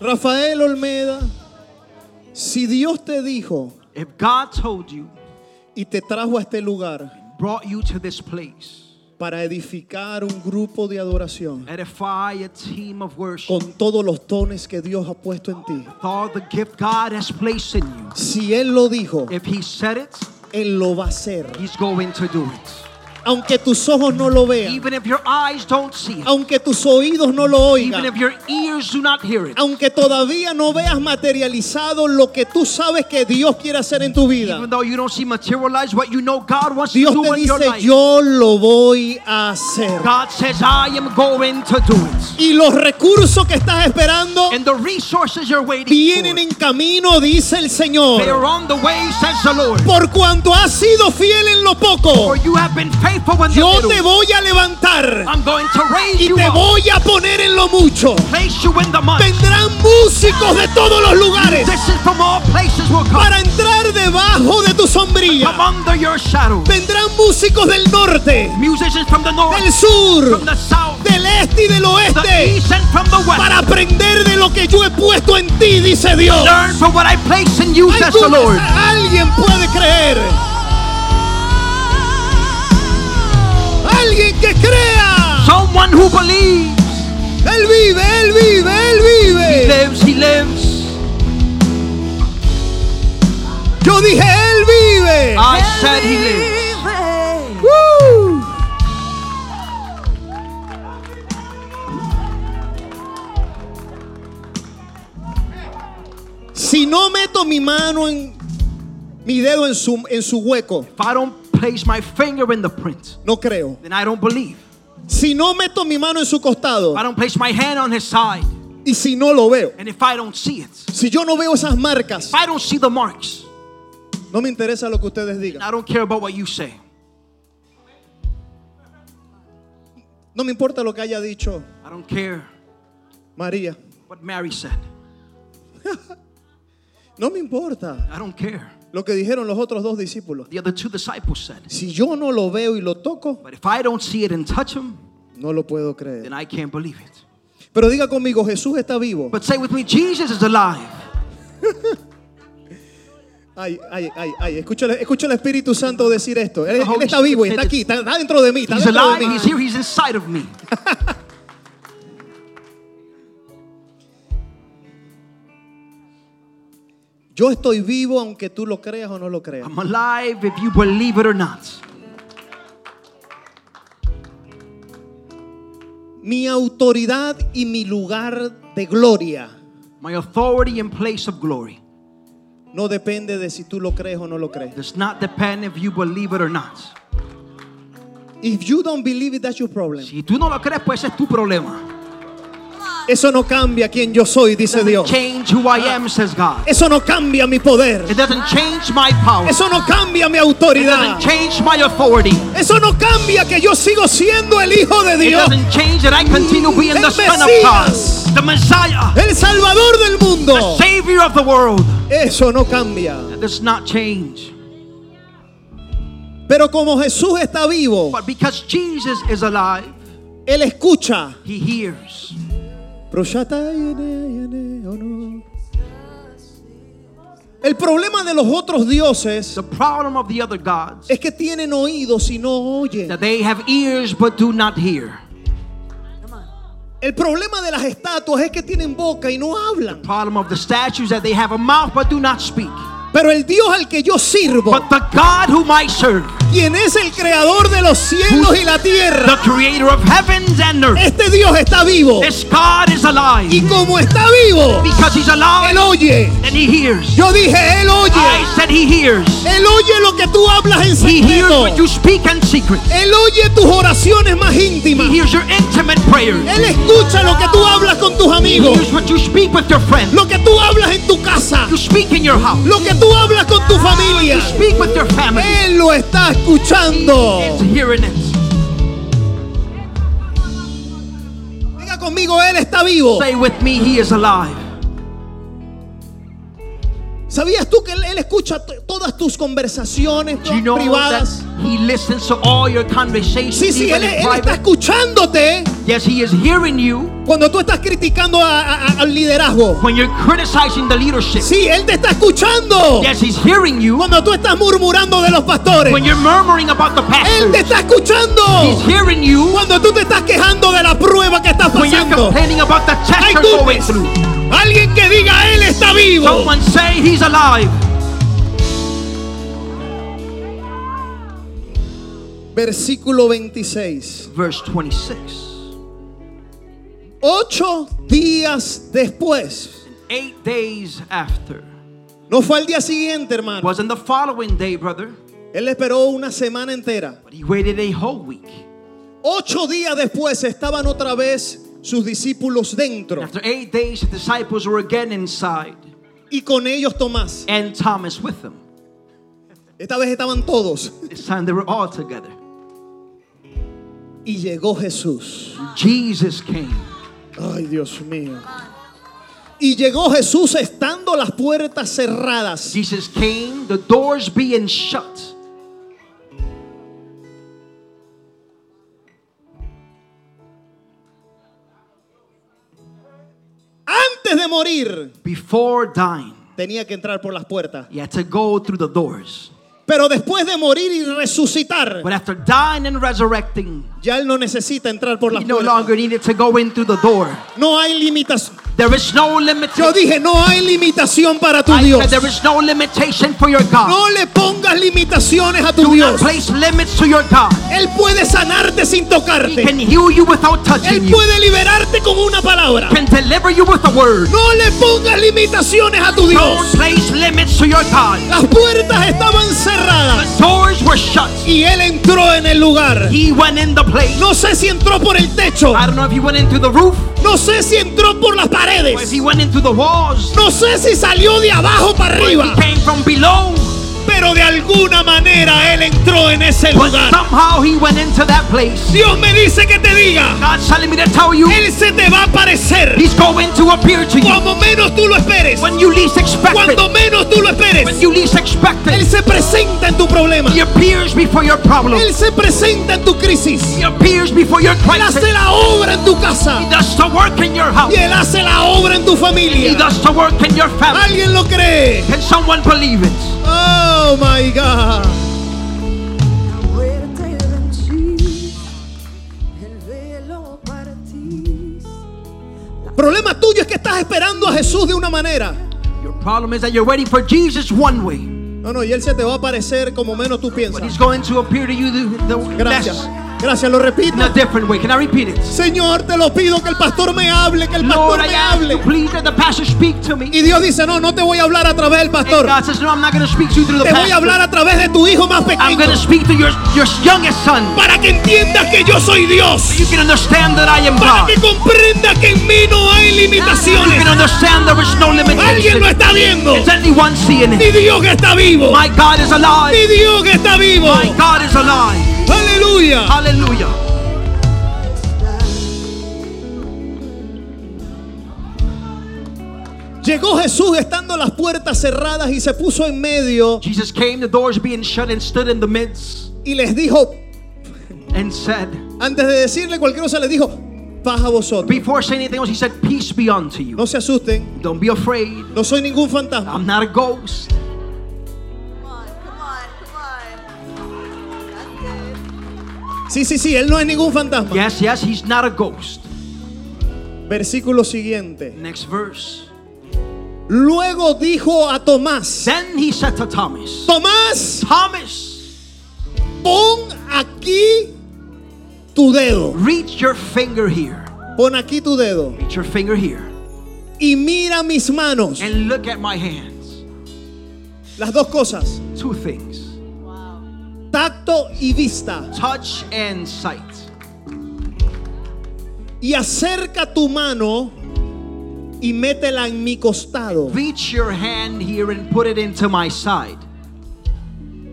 Rafael Olmeda, si Dios te dijo If God told you, y te trajo a este lugar brought you to this place, para edificar un grupo de adoración edify a team of worship, con todos los dones que Dios ha puesto en ti, with all the gift God has placed in you, si Él lo dijo, if He said it, Él lo va a hacer. He's going to do it. Aunque tus ojos no lo vean, Even if your eyes don't see it, aunque tus oídos no lo even oigan, if your ears do not hear it, aunque todavía no veas materializado lo que tú sabes que Dios quiere hacer en tu vida. even though you don't see materialize what you know God wants Dios te dice, yo lo voy a hacer. God says, I am going to do it. Y los recursos que estás esperando And the resources you're waiting vienen en camino, dice el they Señor. are on the way, says the Lord. Por cuanto has sido fiel en lo poco, Faithful yo little. te voy a levantar I'm going to raise y you te up, voy a poner en lo mucho. place you in the mud. Vendrán músicos de todos los lugares from all places will come. para entrar debajo de tu sombrilla. Come under your shadow. Vendrán músicos del norte, Musicians from the north, del sur, from the south, del este y del the oeste east, and from the west. para aprender de lo que yo he puesto en ti, dice Dios. Learn from what I place in you, the Lord. Alguien puede creer. Crea. Someone who believes. Él vive, él vive, él He vive. lives, he lives. Yo dije, él vive. I said he lives. Woo. Si no meto mi mano en mi dedo en su, en su hueco, If I don't place my finger in the print, no creo. then I don't believe. Si no meto mi mano en su costado If I don't place my hand on his side, y si no lo veo, and if I don't see it, si yo no veo esas marcas, if I don't see the marks, no me interesa lo que ustedes digan. I don't care about what you say. No me importa lo que haya dicho I don't care María. what Mary said. No me importa I don't care. Lo que dijeron los otros dos discípulos. The other two disciples said. Si yo no lo veo y lo toco, But if I don't see it and touch him, no lo puedo creer. then I can't believe it. Pero diga conmigo, Jesús está vivo. But say with me, Jesus is alive. Ay, ay, ay, ay. Escucha, el- escucha el Espíritu Santo decir esto. Él, está vivo y está aquí, está, dentro de mí. Está He's dentro de alive, mí. he's here, he's inside of me. Yo estoy vivo aunque tú lo creas o no lo creas. I'm alive if you believe it or not. Mi autoridad y mi lugar de gloria My authority and place of glory no depende de si tú lo crees o no lo crees. does not depend if you believe it or not. If you don't believe it, that's your problem. Si tú no lo crees, pues ese es tu problema. Eso no cambia quién yo soy, dice Dios. Change who I am, says God. Eso no cambia mi poder. It doesn't change my power. Eso no cambia mi It autoridad. doesn't change my authority. Eso no cambia que yo sigo siendo el Hijo de It Dios. doesn't change that I continue being El the Son of Mesías. God, the Messiah, El Salvador del mundo. the Savior of the world. Eso no cambia. That does not change. Pero como Jesús está vivo, But because Jesus is alive, Él escucha. He hears. El problema de los otros dioses The problem of the other gods es que tienen oídos y no oyen. that they have ears but do not hear. El problema de las estatuas es que tienen boca y no hablan. Problem of the statues that they have a mouth but do not speak. Pero el Dios al que yo sirvo, But the God whom I serve, quien es el creador de los cielos y la the tierra, creator of heavens and earth, este Dios está vivo. this God is alive. Y como está vivo, Because he's alive Él oye. and he hears. Yo dije, Él I oye. said he hears. Él oye lo que tú hablas en He hears secreto. what you speak in secret. Él oye tus oraciones más He íntimas. hears your intimate prayers. Él escucha lo que tú hablas con tus He amigos. hears what you speak with your friends. Lo que tú hablas en tu casa. You speak in your house. Lo que tú hablas con tu familia. Él lo está escuchando. Diga conmigo, Él está vivo. Say with me, he is alive. ¿Sabías tú que él, él escucha todas tus conversaciones Do you know privadas? He listens to all your conversations, Sí, sí, él, él está escuchándote Yes, He is hearing you cuando tú estás criticando a- a- al liderazgo. when you're criticizing the leadership. Sí, él te está escuchando Yes, He's hearing you cuando tú estás murmurando de los pastores. when you're murmuring about the Él te pastors. está escuchando He's hearing you cuando tú te estás quejando de la prueba que estás when you're pasando. complaining about the test you're going through. Alguien que diga, Él está vivo. Someone say He's alive. Versículo 26. Verse 26. Ocho días después. Eight days after. No fue al día siguiente, hermano. Wasn't the following day, brother, Él esperó una semana entera. but he waited a whole week. Ocho días después estaban otra vez sus discípulos dentro. After eight days, the disciples were again inside, Y con ellos Tomás. and Thomas with them. Esta vez estaban todos. This time they were all together. Y llegó Jesús. Jesus came. Ay, Dios mío. Y llegó Jesús estando las puertas cerradas. Jesus came, the doors being shut. Morir, Before dying, tenía que entrar por las puertas. he had to go through the doors. Pero después de morir y resucitar, But after dying and resurrecting, ya él no necesita entrar por he las no longer needed to go in through the door. No hay limitación. There is no Yo limitation. dije, no hay limitación para tu I Dios. said there is no limitation for your God. No le pongas limitaciones a tu Do not Dios. place limits to your God. Él puede sanarte sin He tocarte. can heal you without Él touching you. puede liberarte con una palabra. Can deliver you with a word. No le pongas limitaciones a tu Don't Dios. place limits to your God. Las puertas estaban cerradas The doors were shut. y él entró en el lugar. He went in the place. No sé si entró por el techo. I don't know if he went into the roof No sé si entró por las or if paredes. he went into the walls. No sé si salió de abajo para Or if arriba. he came from below. Pero de alguna manera él entró en ese But lugar. somehow he went into that place. Dios me dice que te diga. God's telling me to tell you Él se te va a aparecer. he's going to appear to you Cuando menos tú lo esperes. when you least expect Cuando menos tú lo esperes. When you least expect Él se presenta en tu problema. He appears before your problem. Él se presenta en tu crisis. He appears before your Él hace la obra en tu casa. He does the work in your house. Y Él hace la obra en tu He familia. does the work in your family. ¿Alguien lo cree? Can someone believe it? Oh my God. El problema tuyo es que estás esperando a Jesús de una manera. Your problem is that you're waiting for Jesus one way, No, no, y Él se te va a aparecer como menos tú but piensas. He's going to appear to you the, the Gracias. less Gracias, lo repito. in a different way. Can I repeat it? Señor, te lo pido que el pastor me hable, que el pastor me hable. please let the pastor speak to me. Y Dios dice, no, no te voy a hablar a través del And pastor. God says, no, I'm not going to speak to you through the Te voy a hablar pastor. a través de tu hijo más I'm pequeño. going to speak to your, your youngest son. Para que entiendas que yo soy Dios. You can understand that I am Para God. que comprenda que en mí no hay You limitaciones. can understand there is no Alguien limitation. lo está viendo. Is anyone seeing Mi it? Dios que está vivo. My God is Mi alive. Dios que está vivo. My God is alive. Aleluya. Hallelujah. Llegó Jesús estando las puertas cerradas y se puso en medio Jesus came, the doors being shut, and stood in the midst y les dijo, and said, antes de decirle cualquier cosa, les dijo, paz a vosotros. before saying anything else, he said, Peace be unto you. No se asusten, Don't be afraid. no soy ningún fantasma. I'm not a ghost. Sí, sí, sí, él no es ningún fantasma. Yes, yes, he's not a ghost. Versículo siguiente. Next verse. Luego dijo a Tomás, Then he said to Thomas, Tomás, Thomas, pon aquí tu dedo. reach your finger here. Pon aquí tu dedo Reach your finger here. y mira mis manos. And look at my hands. Las dos cosas, Two things tacto y vista. touch and sight. Y acerca tu mano y métela en mi costado. Reach your hand here and put it into my side.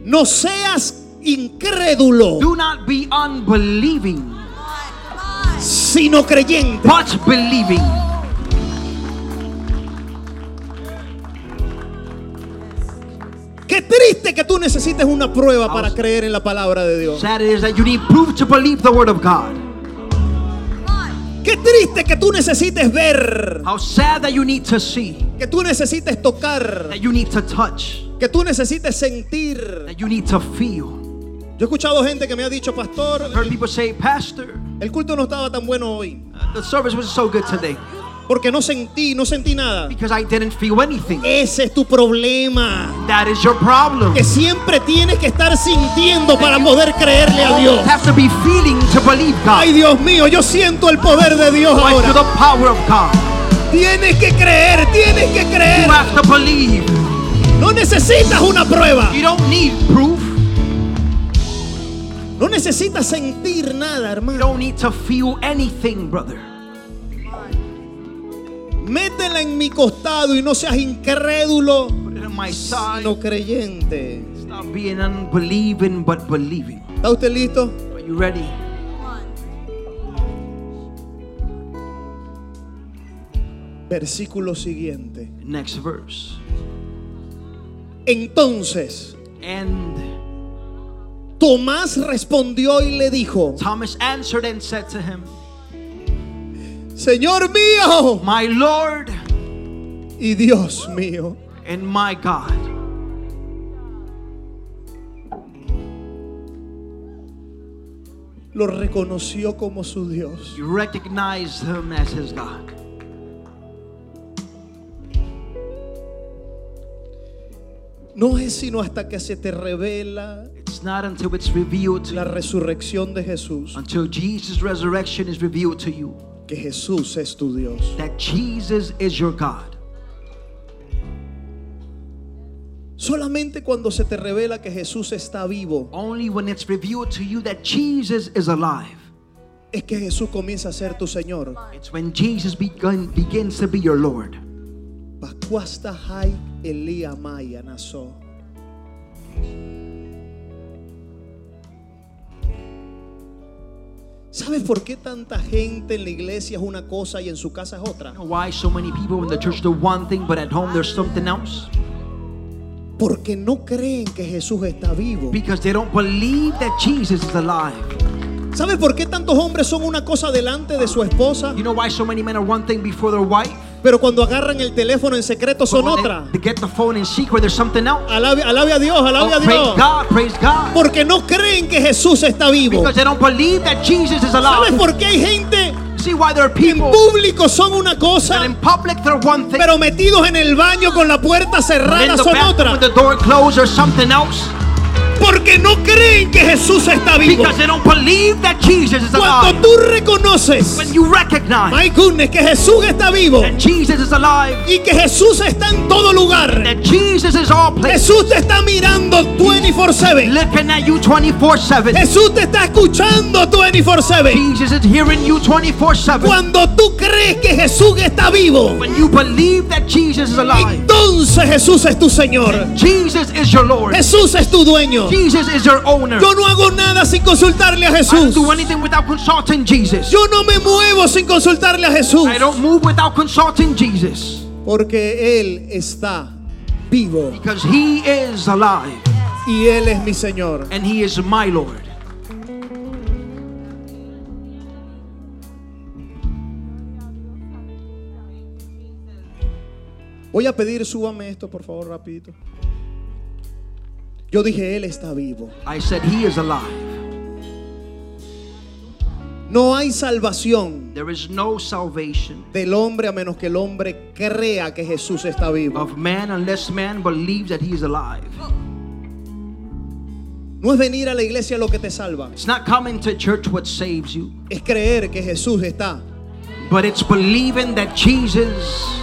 No seas incrédulo, Do not be unbelieving, sino creyente. but believing. Qué triste que tú necesites una prueba para creer en la palabra de Dios. Sad it is that you need proof to believe the word of God. Qué triste que tú necesites ver, How sad that you need to see, que tú necesites tocar, that you need to touch, que tú necesites sentir. that you need to feel. Yo he escuchado gente que me ha dicho, pastor, I've heard people say, Pastor, el culto no estaba tan bueno hoy, uh, the service was so good today porque no sentí, no sentí nada. because I didn't feel anything. Ese es tu problema. That is your problem. Que siempre tienes que estar sintiendo para poder creerle a Dios. You have to be feeling to believe Ay, God. Dios mío, yo siento el poder de Dios to ahora. the power of God. Tienes que creer, tienes que You creer. have to believe. No necesitas una prueba. You don't need proof. No necesitas sentir nada, You hermano. don't need to feel anything, brother. Métela en mi costado y no seas incrédulo, sino creyente. Stop being unbelieving, but believing. ¿Está usted listo? Are you ready? Versículo siguiente. Next verse. Entonces, And Tomás respondió y le dijo, Thomas answered and said to him, Señor mío My Lord y Dios mío. and my God. Lo reconoció como su Dios. You recognize him as his God. No es sino hasta que se te revela It's not until it's revealed to la resurrección de Jesús until Jesus' resurrection is revealed to you, que Jesús es tu Dios. that Jesus is your God. Solamente cuando se te revela que Jesús está vivo Only when it's revealed to you that Jesus is alive, es que Jesús comienza a ser tu Señor. it's when Jesus begun, begins to be your Lord. Pacuasta hai Elia Maya naso. ¿Sabes por qué tanta gente en la iglesia es una cosa y en su casa es otra? Why so many people in the church do one thing, but at home there's something else? Porque no creen que Jesús está vivo. Because they don't believe that Jesus is alive. ¿Sabes por qué tantos hombres son una cosa delante de su esposa? You know why so many men are one thing before their wife? Pero cuando agarran el teléfono en secreto But son when otra. They, they get the phone in secret, there's something else. Alabe, alabe a Dios, alabe Oh, a praise Dios. God, praise God. Porque no creen que Jesús está vivo. Because they don't believe that Jesus is ¿Sabes alive. por qué hay gente See why there are que en people público son una cosa, in public they're one thing, pero metidos en el baño con la puerta cerrada son otra? with the door closed, there's something else. Porque no creen que Jesús está vivo. Because they don't believe that Jesus is Cuando alive. tú reconoces, When you recognize my goodness, que Jesús está vivo that Jesus is alive, y que Jesús está en todo lugar, that Jesus is all places, Jesús te está mirando 24/7. looking at you 24 7. Jesús te está escuchando 24/7. Jesus is hearing you 24 7. Cuando tú crees que Jesús está vivo, When you believe that Jesus is alive, entonces Jesús es tu Señor. Jesus is your Lord, Jesús es tu dueño. Jesus is your owner. Yo no hago nada sin consultarle a I don't Jesús. do anything without consulting Jesus. Yo no me muevo sin consultarle a Jesús. I don't move without consulting Jesus Porque Él está vivo because He is alive y Él es mi Señor. and He is my Lord. Voy a pedir, súbame esto por favor rapidito. Yo dije, Él está vivo. I said He is alive. No hay salvación There is no salvation del hombre a menos que el hombre crea que Jesús está vivo. of man unless man believes that He is alive. No es venir a la iglesia lo que te salva. It's not coming to church what saves you, Es creer que Jesús está. but it's believing that Jesus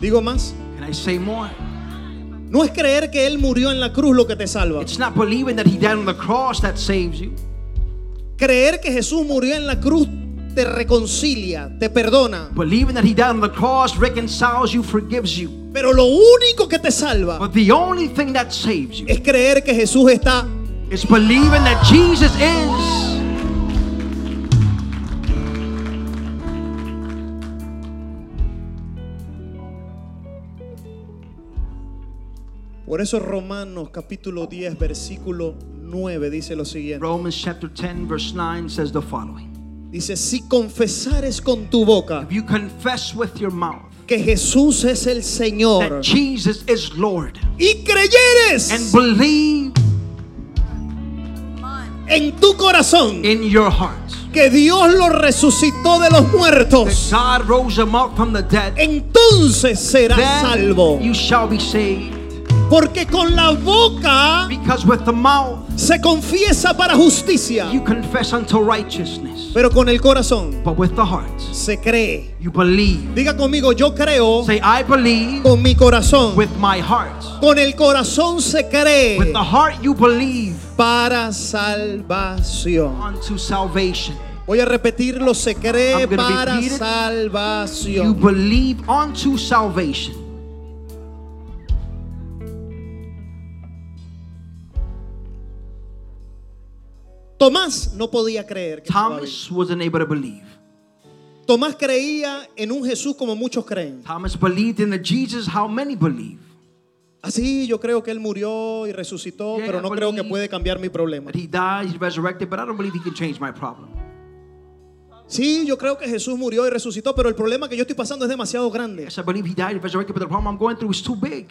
Digo más. Can I say more? No es creer que Él murió en la cruz lo que te salva. It's not believing that He died on the cross that saves you. Creer que Jesús murió en la cruz te reconcilia, te perdona. Believing that He died on the cross reconciles you, forgives you. Pero lo único que te salva But the only thing that saves you es creer que Jesús está. is believing that Jesus is. Por eso Romanos capítulo 10, versículo 9 dice lo siguiente. Romans chapter 10, verse 9 says the following Dice, si confesares con tu boca If you confess with your mouth que Jesús es el that Señor Jesus is Lord y and creyeres believe Come on. en tu corazón in your heart que Dios lo resucitó de los that muertos, God rose him up from the dead, entonces serás salvo. you shall be saved. Porque con la boca Because with the mouth se confiesa para justicia, you confess unto righteousness, pero con el corazón but with the heart se cree. you believe. Diga conmigo, yo creo Say, I believe con mi corazón. with my heart. Con el corazón se cree With the heart you believe para salvación. unto salvation. Voy a repetirlo, se cree I'm gonna para repeat it. You salvación. believe unto salvation. Tomás no podía creer. que. Thomas wasn't able to believe. Tomás creía en un Jesús como muchos creen. Thomas believed in the Jesus how many believe. Así yo creo que él murió y resucitó, Yeah, pero no creo que puede cambiar mi problema. He died, he's resurrected, but I don't believe he can change my problem. Sí, yo creo que Jesús murió y resucitó, pero el problema que yo estoy pasando es demasiado grande. Yes, I believe he died, he's resurrected, but the problem I'm going through is too big.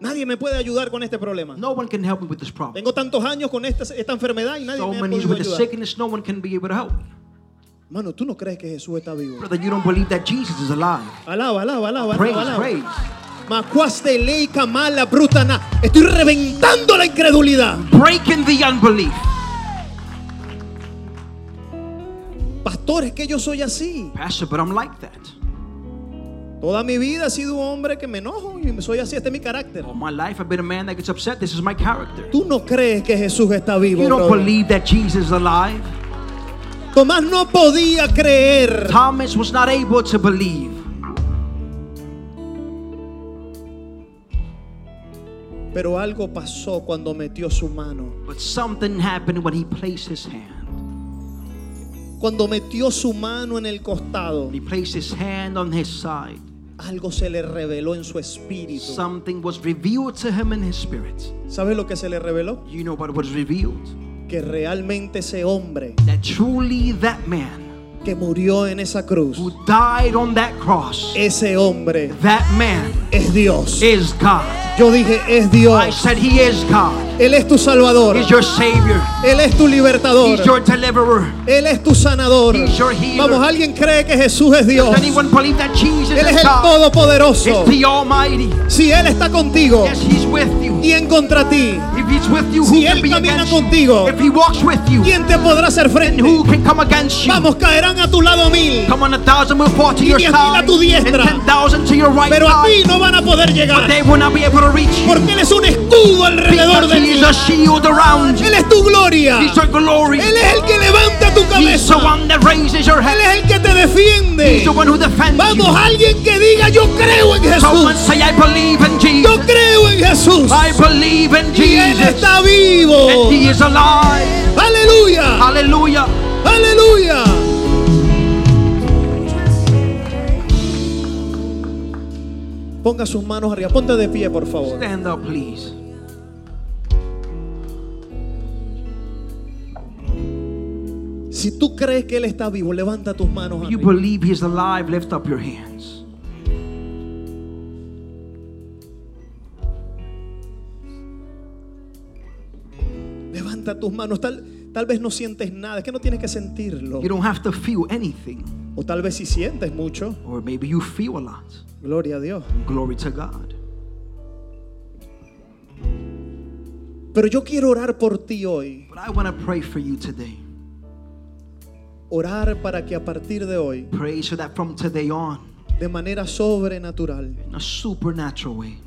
Nadie me puede ayudar con este problema. No one can help me with this problem. Tengo tantos años con esta, esta enfermedad y nadie So me many podido with ayudar. sickness, no one can be able to help me. Mano, tú no crees que Jesús está vivo. Brother, you don't believe that Jesus is alive. Alaba, alaba, alaba, Praise, alaba, praise. Macuaste leica mala brutana. Estoy reventando la incredulidad. Breaking the unbelief. Pastor, es que yo soy así. Pastor, but I'm like that. Toda mi vida he sido un hombre que me enojo y soy así. Este es mi carácter. All my life I've been a man that gets upset. This is my character. Tú no crees que Jesús está vivo. You don't brother. believe that Jesus is alive. Tomás no podía creer. Thomas was not able to believe. Pero algo pasó cuando metió su mano. But something happened when he placed his hand. Cuando metió su mano en el costado, he placed his hand on his side, algo se le reveló en su espíritu. something was revealed to him in his spirit. ¿Sabes lo que se le reveló? You know what was revealed? Que realmente ese hombre That truly that man que murió en esa cruz, who died on that cross, ese hombre that man es Dios. is God. Yo dije, es I Dios. said he is God. Él es tu salvador. He's your savior. Él es tu libertador. He's your deliverer. Él es tu sanador. He's your healer. Vamos, ¿alguien cree que Jesús es Dios? Does anyone believe that Jesus Él es el God? Todopoderoso. It's the Almighty. Si Él está contigo, Yes, He's with you. ¿quién contra ti? If He's with you, who Si can Él camina you? contigo, If He walks with you, ¿quién te podrá hacer frente? who can come against you? Vamos, caerán a tu lado mil, Come on, a thousand will fall to Y your diez mil a side, tu and diestra. ten thousand to your right pero a ti side, no van a poder but llegar. they will not be able to reach you. Porque Él es un escudo alrededor Because de He ti. is a shield around you. Él es tu gloria. He's your glory. Él es el que levanta tu He's the cabeza. one that raises your Él head. es el que te He's defiende. the one who defends Vamos, you. alguien que diga yo creo en Someone Jesús. say, I believe in Yo Jesus. creo en Jesús. I believe in Y Él Jesus. está vivo. And He is alive. Aleluya. Hallelujah. Aleluya. Ponga sus manos arriba. Ponte de pie, por favor. Stand up, please. Si tú crees que Él está vivo, levanta tus manos. If you arriba. believe He's alive, lift up your hands. Levanta tus manos. Tal, tal vez no sientes nada. Es que no tienes que sentirlo. You don't have to feel anything, O tal vez si sientes mucho. or maybe you feel a lot. Gloria a Dios. Glory to God. Pero yo quiero orar por ti hoy. But I want to pray for you today. Orar para que a partir de hoy, Pray so that from today on, de manera sobrenatural, in a supernatural way,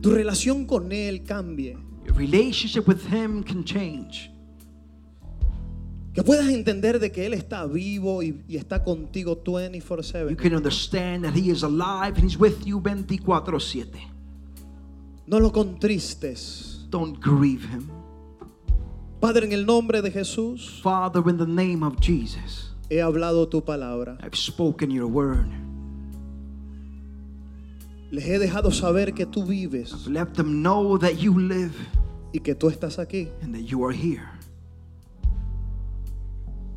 tu relación con Él cambie. your relationship with Him can change. Que puedas entender de que Él está vivo y, y está contigo You 24/7. can understand that He is alive and He's with you 24-7. No lo contristes. Don't grieve Him. Padre, en el nombre de Jesús, Father, in the name of Jesus, he hablado tu palabra. I've spoken your word. Les he dejado saber que tú vives Let them know that you live y que tú estás aquí. and that you are here.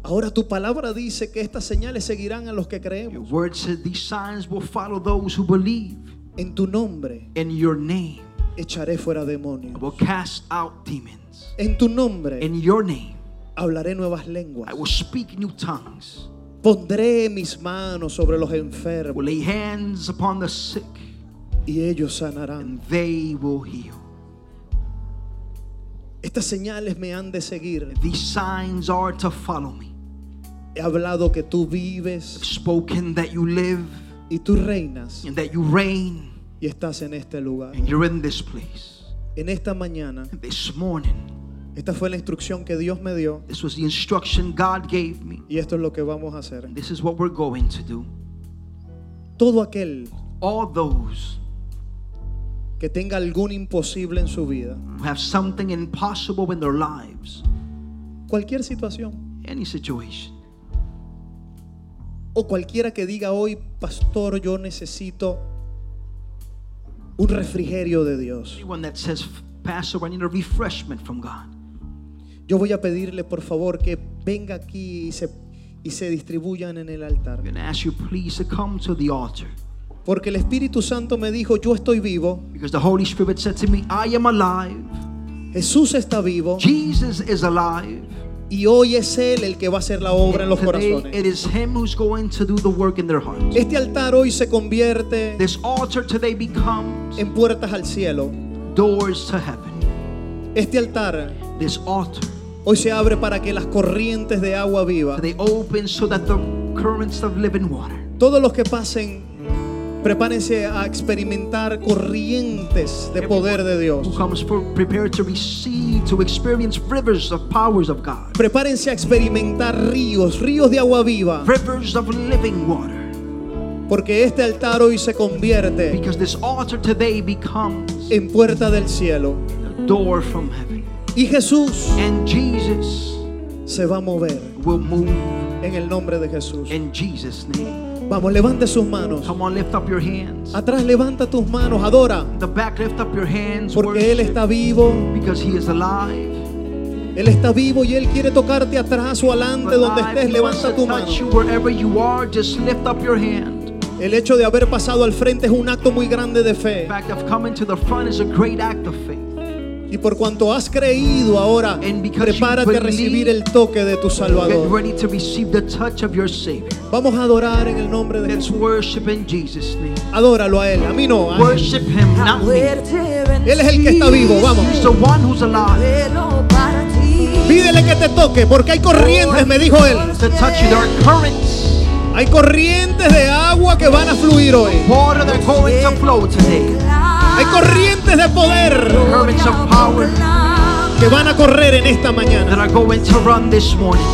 Ahora tu palabra dice que estas señales seguirán a los que Your creemos. word says these signs will follow those who believe. En tu nombre In your name, echaré fuera I demonios. will cast out demons. En tu nombre In your name, hablaré nuevas lenguas. I will speak new tongues. Pondré mis manos sobre los I will enfermos lay hands upon the sick, y ellos sanarán. and they will heal. Estas señales me han de seguir. These signs are to follow me. He hablado que tú vives I've spoken that you live y tú reinas and that you reign, y estás en este lugar. and you're in this place. En esta mañana, This morning, esta fue la instrucción que Dios me dio this was the instruction God gave me. y esto es lo que vamos a hacer. This is what we're going to do. Todo aquel All those que tenga algún imposible en su vida, who have something impossible in their lives, cualquier situación, any situation, o cualquiera que diga hoy, pastor, yo necesito un refrigerio de Dios. anyone that says, Pastor, I need a refreshment from God. Yo voy a pedirle por favor que venga aquí y se, y se distribuyan en el altar. I'm going to ask you, please, to come to the altar. Porque el Espíritu Santo me dijo, yo estoy vivo, Because the Holy Spirit said to me, I am alive. Jesús está vivo Jesus is alive. Y hoy es Él el que va a hacer la obra en los Today, corazones. it is Him who's going to do the work in their hearts. Este altar hoy se convierte This altar today becomes en puertas al cielo. doors to heaven. Este altar This altar hoy se abre para que las corrientes de agua viva, they open so that the currents of living water, todos los que pasen, prepárense a experimentar corrientes de poder de Dios. who comes for prepared to receive, to experience rivers of powers of God, Prepárense a experimentar ríos, ríos de agua viva, rivers of living water. porque este altar hoy se convierte Because this altar today becomes en puerta del cielo. a door from heaven. Y Jesús And Jesus se va a mover en el nombre de Jesús. Vamos, levante sus manos. Come on, lift up your hands. Atrás levanta tus manos, adora, The back, lift up your hands. porque Él está vivo. because He is alive. Él está vivo y Él quiere tocarte atrás o adelante donde estés. Levanta tu mano. touch you wherever you are. Just lift up your hand. El hecho de haber pasado al frente es un acto muy grande de fe. The fact of coming to the front is a great act of faith. Y por cuanto has creído ahora, prepárate a recibir el toque de tu Get Salvador. ready to receive the touch of your Savior. Vamos a adorar en el nombre de Let's Jesús. worship in Jesus' name. Adóralo a Él, a mí no. a Él. Worship Him, not me. Él es el que está vivo, vamos. He's the one who's alive Pídele que te toque, porque hay corrientes, me dijo Él. to touch you. There are currents, Hay corrientes de agua que van a fluir hoy. Hay corrientes de poder Currents of power que van a correr en esta mañana. that are going to run this morning.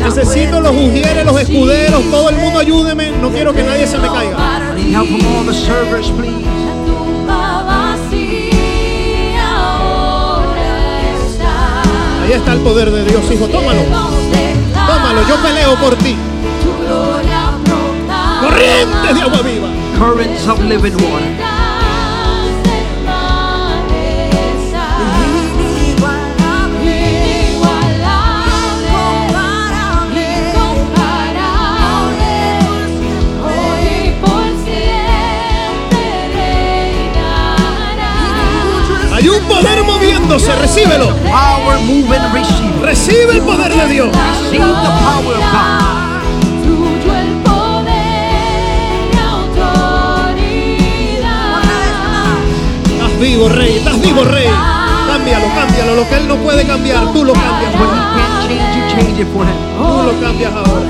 Necesito los ujieres, los escuderos, todo el mundo ayúdeme. No quiero que nadie se me caiga. I need help from all the servers, please. Ahí está el poder de Dios, hijo. Tómalo. Tómalo, yo peleo por ti. Corrientes de agua viva. Currents of living water. Hay un poder moviéndose, recíbelo. Power, move, and receive. Recibe el poder de Dios. Receive the power of God. Vivo, rey. Estás vivo, rey. Cámbialo, cámbialo. Lo que él no puede cambiar, tú lo cambias. Him. Tú lo cambias ahora.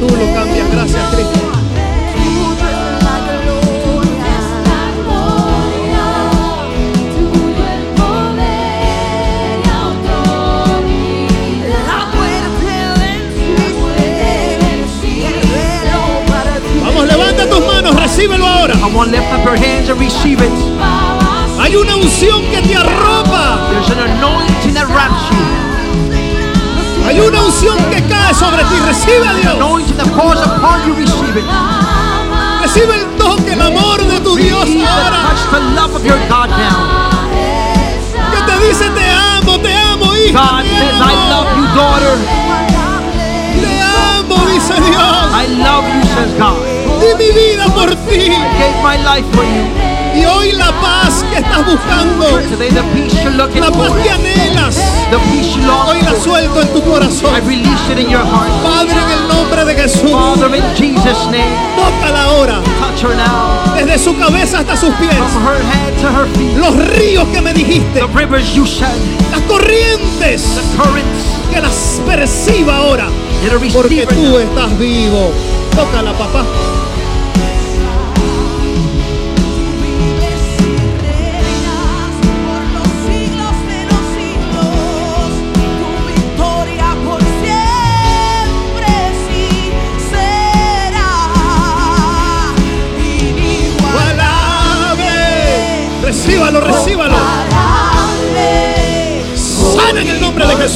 Tú lo cambias. Gracias, Cristo. Recíbelo ahora. Come on, lift up your hands and receive it. Hay una unción que te arropa. There's an anointing that wraps you. una unción que cae sobre ti. Recibe a Dios. Anointing that falls upon you, receive it. Recibe el toque, el amor de tu Dios ahora. touch, the love of your God now. Que te dice te amo, te amo, hija. God te says, I love you, daughter. Te amo, dice Dios. I love you, says God. Di mi vida por ti. I gave my life for you. Y hoy la paz que estás buscando, la paz que anhelas, hoy la suelto en tu corazón. Padre, en el nombre de Jesús, tócala ahora, desde su cabeza hasta sus pies. Los ríos que me dijiste, las corrientes, que las perciba ahora, porque tú estás vivo. Tócala, papá.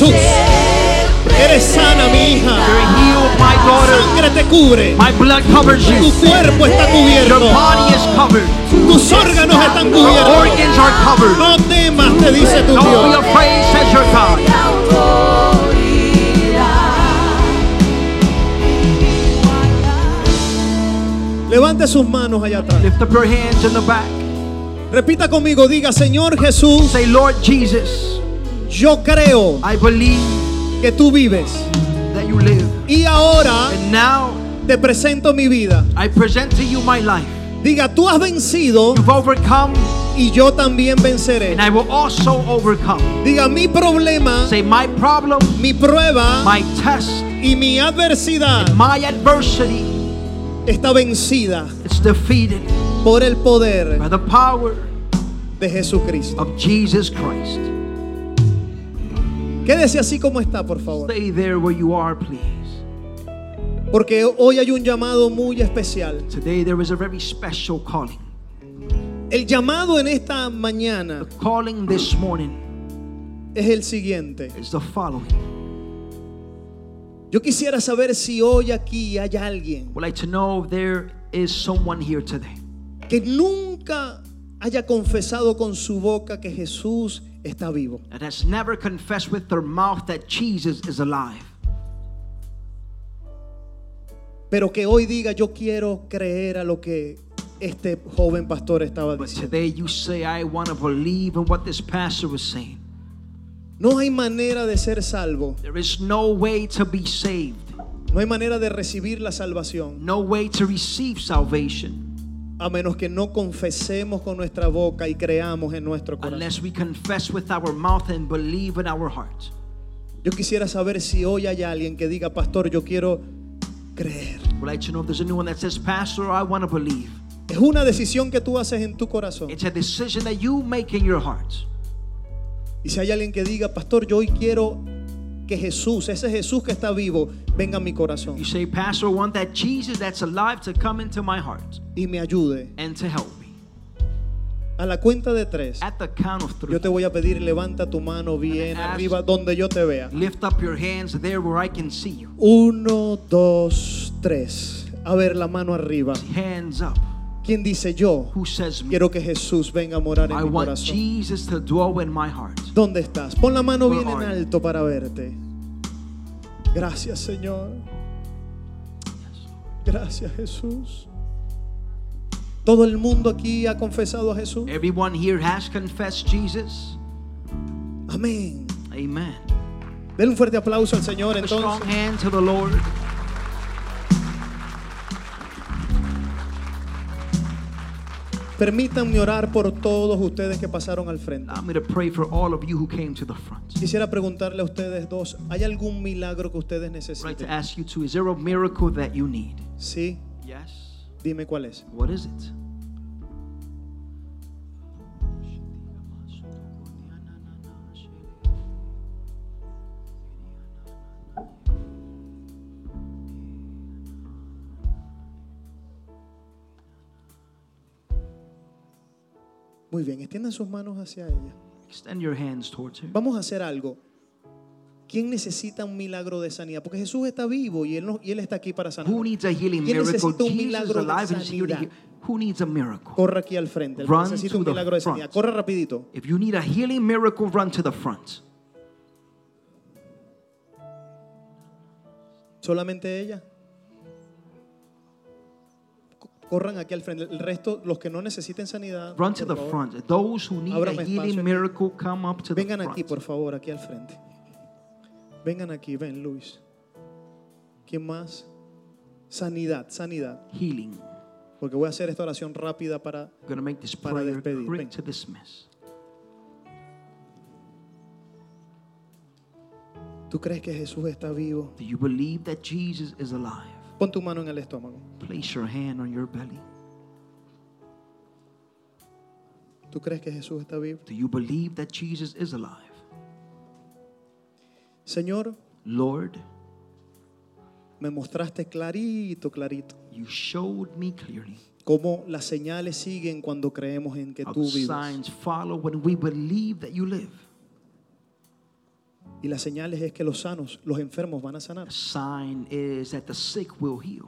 Jesús. Eres sana, mi hija. Sangre te cubre. My blood covers Tu you. cuerpo está Your cubierto. body is covered. Tus órganos están Your cubiertos. organs are covered. No temas, te dice tu Don't be Dios. afraid, says your God. Levante sus manos allá atrás. Lift up your hands in the back. Repita conmigo, diga, Señor Jesús, Say, Lord Jesus, yo creo I believe que tú vives. that you live. Y ahora And now te presento mi vida. I present to you my life. Diga, tú has vencido You've overcome, y yo también venceré. and I will also overcome. Diga, mi problema, Say, my problem, mi prueba my test, y mi adversidad my adversity está vencida is defeated por el poder by the power de Jesucristo. of Jesus Christ. Quédese así como está, por favor. Stay there where you are, please. Porque hoy hay un llamado muy especial. Today there is a very special calling. El llamado en esta mañana The calling this morning es el siguiente. is the following. Yo quisiera saber si hoy aquí hay alguien Would like to know if there is someone here today que nunca haya confesado con su boca que Jesús está vivo. that has never confessed with their mouth that Jesus is alive. Pero que hoy diga, yo quiero creer a lo que este joven pastor estaba But diciendo. today you say, I want to believe in what this pastor was saying. No hay manera de ser salvo. There is no way to be saved, No hay manera de recibir la salvación no way to receive salvation a menos que no confesemos con nuestra boca y creamos en nuestro corazón. unless we confess with our mouth and believe in our heart. Yo quisiera saber si hoy hay alguien que diga, pastor, yo quiero creer. Would like to know if there's anyone that says, Pastor, I want to believe. Es una decisión que tú haces en tu corazón. It's a decision that you make in your heart. Y si hay alguien que diga, pastor, yo hoy quiero que Jesús, ese Jesús que está vivo, venga a mi corazón You say, Pastor, I want that Jesus that's alive to come into my heart y me ayude. and to help me. A la cuenta de tres, At the count of three, yo te voy a pedir, levanta tu mano bien ask- arriba donde yo te vea. lift up your hands there where I can see you. Uno, dos, tres. A ver la mano arriba. Hands up. ¿Quién dice yo? Who says me? Quiero que Jesús venga a morar I en mi want corazón. Jesus to dwell in my heart. ¿Dónde estás? Pon la mano Where bien en are you? alto para verte. Gracias, Señor. Gracias, Jesús. Todo el mundo aquí ha confesado a Jesús. Everyone here has confessed Jesus. Amén. Amen. Denle un fuerte aplauso al Señor A strong entonces. Permítanme orar por todos ustedes que pasaron al frente. Allow me to pray for all of you who came to the front. Quisiera preguntarle a ustedes dos, ¿hay algún milagro que ustedes I'd like to necesiten? ask you too, is there a miracle that you need? Sí, Yes. dime cuál es. What is it? Muy bien, extiendan sus manos hacia ella. Extend your hands towards her. Vamos a hacer algo. ¿Quién necesita un milagro de sanidad? Porque Jesús está vivo y Él, no- y él está aquí para sanar. Who needs a healing ¿Quién miracle? necesita un milagro de sanidad? Who needs a miracle? Corre aquí al frente. El que Run necesita to un the milagro de front. sanidad. Corre rapidito. If you need a healing miracle, run to the front. Solamente ella. Corran aquí al frente. El resto, los que no necesiten sanidad. Run to the front. Those who need a healing miracle, come up to the Vengan aquí, por favor, aquí al frente. Vengan aquí, ven, Luis. ¿Quién más? Sanidad, sanidad. Healing. Porque voy a hacer esta oración rápida para I'm going to make this Para prayer despedir. quick Ven. to dismiss. ¿Tú crees que Jesús está vivo? Do you believe that Jesus is alive? Pon tu mano en el estómago. Place your hand on your belly. ¿Tú crees que Jesús está vivo? Do you believe that Jesus is alive? Señor, Lord, me mostraste clarito, clarito, you showed me clearly cómo las señales siguen cuando creemos en que tú vives. signs follow when we believe that you live. Y las señales es que los sanos, los enfermos van a sanar. The sign is that the sick will heal.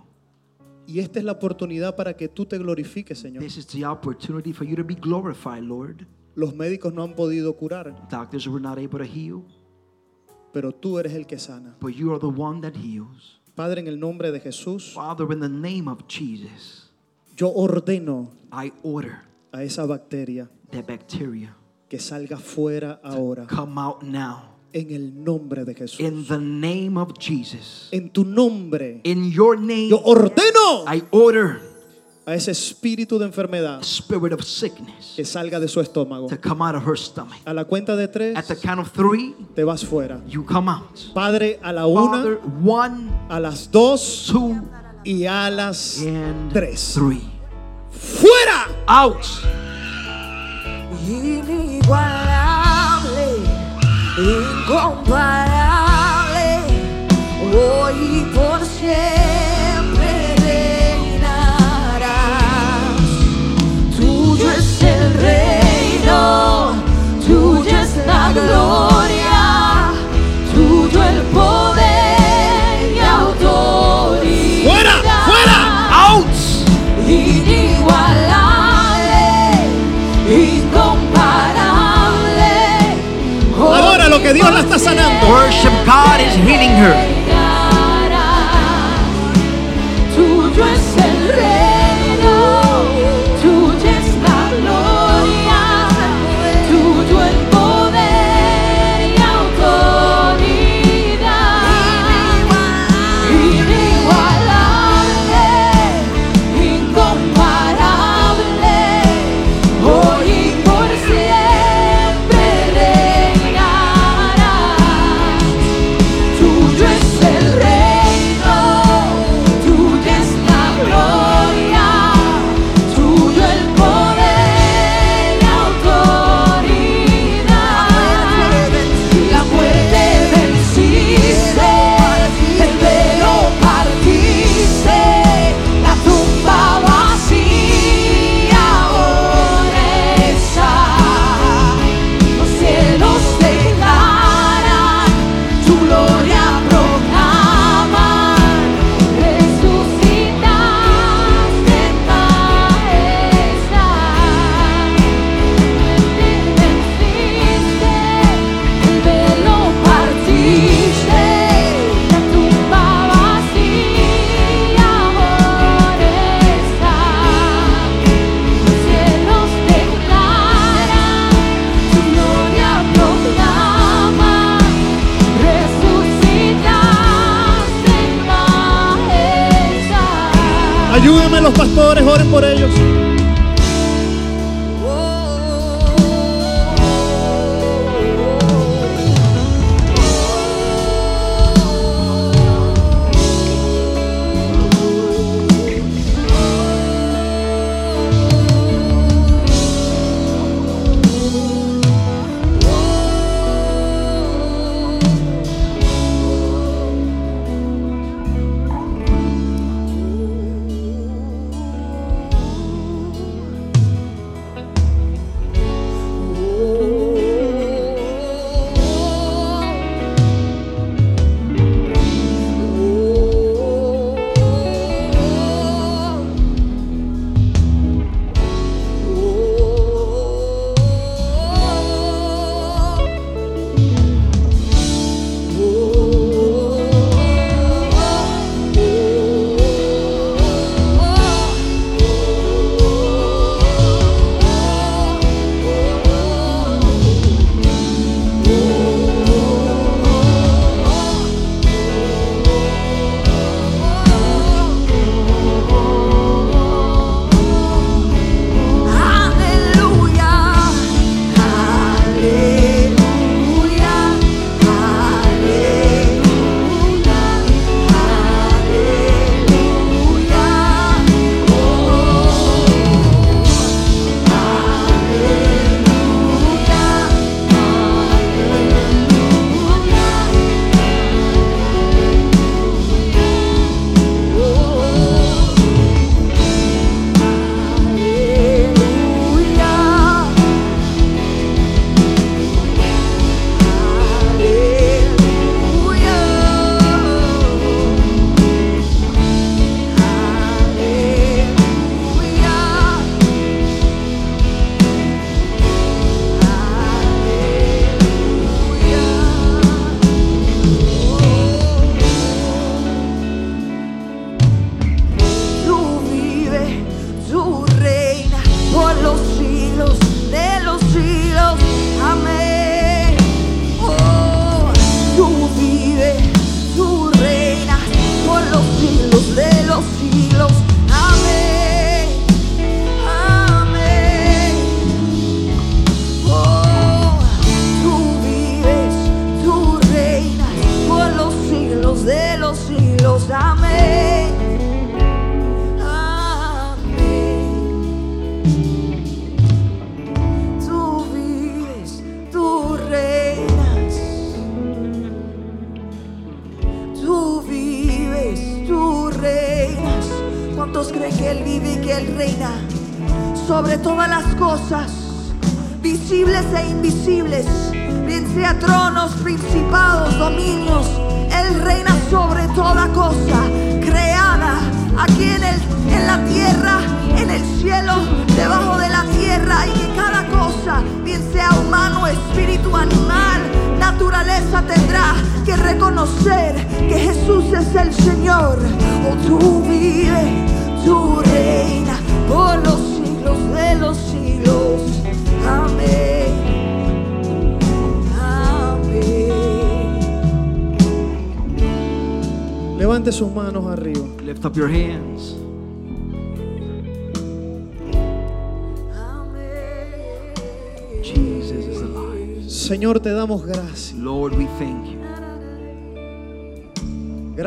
Y esta es la oportunidad para que tú te glorifiques, Señor. This is the opportunity for you to be glorified, Lord. Los médicos no han podido curar, Doctors were not able to heal, pero tú eres el que sana. but you are the one that heals. Padre, en el nombre de Jesús, Father, in the name of Jesus, yo ordeno I order a esa bacteria that bacteria que salga fuera ahora. come out now. En el nombre de Jesús. In the name of Jesus. En tu nombre, In your name, yo ordeno I order a ese espíritu de enfermedad spirit of sickness que salga de su estómago. to come out of her stomach. A la cuenta de tres, At the count of three, te vas fuera. you come out. Padre, a la Father, una, one, a las dos two, y a las and tres. three. ¡Fuera! Out. Incomparable, hoy por siempre reinarás. Tuyo es el reino, tuya es la gloria, que Dios la está sanando. Worship God is healing her. Pastores, oren por ellos.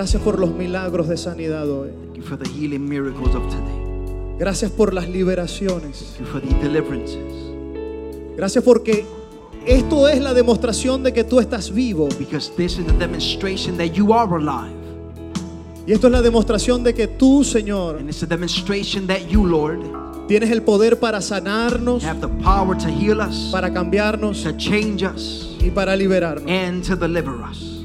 Gracias por los milagros de sanidad hoy. Gracias por las liberaciones. Gracias porque esto es la demostración de que tú estás vivo. Because this is the demonstration that you are alive. Y esto es la demostración de que tú, Señor, And it's a demonstration that you, Lord, tienes el poder para sanarnos, have the power to heal us, para cambiarnos to change us, y para liberarnos. And to deliver us.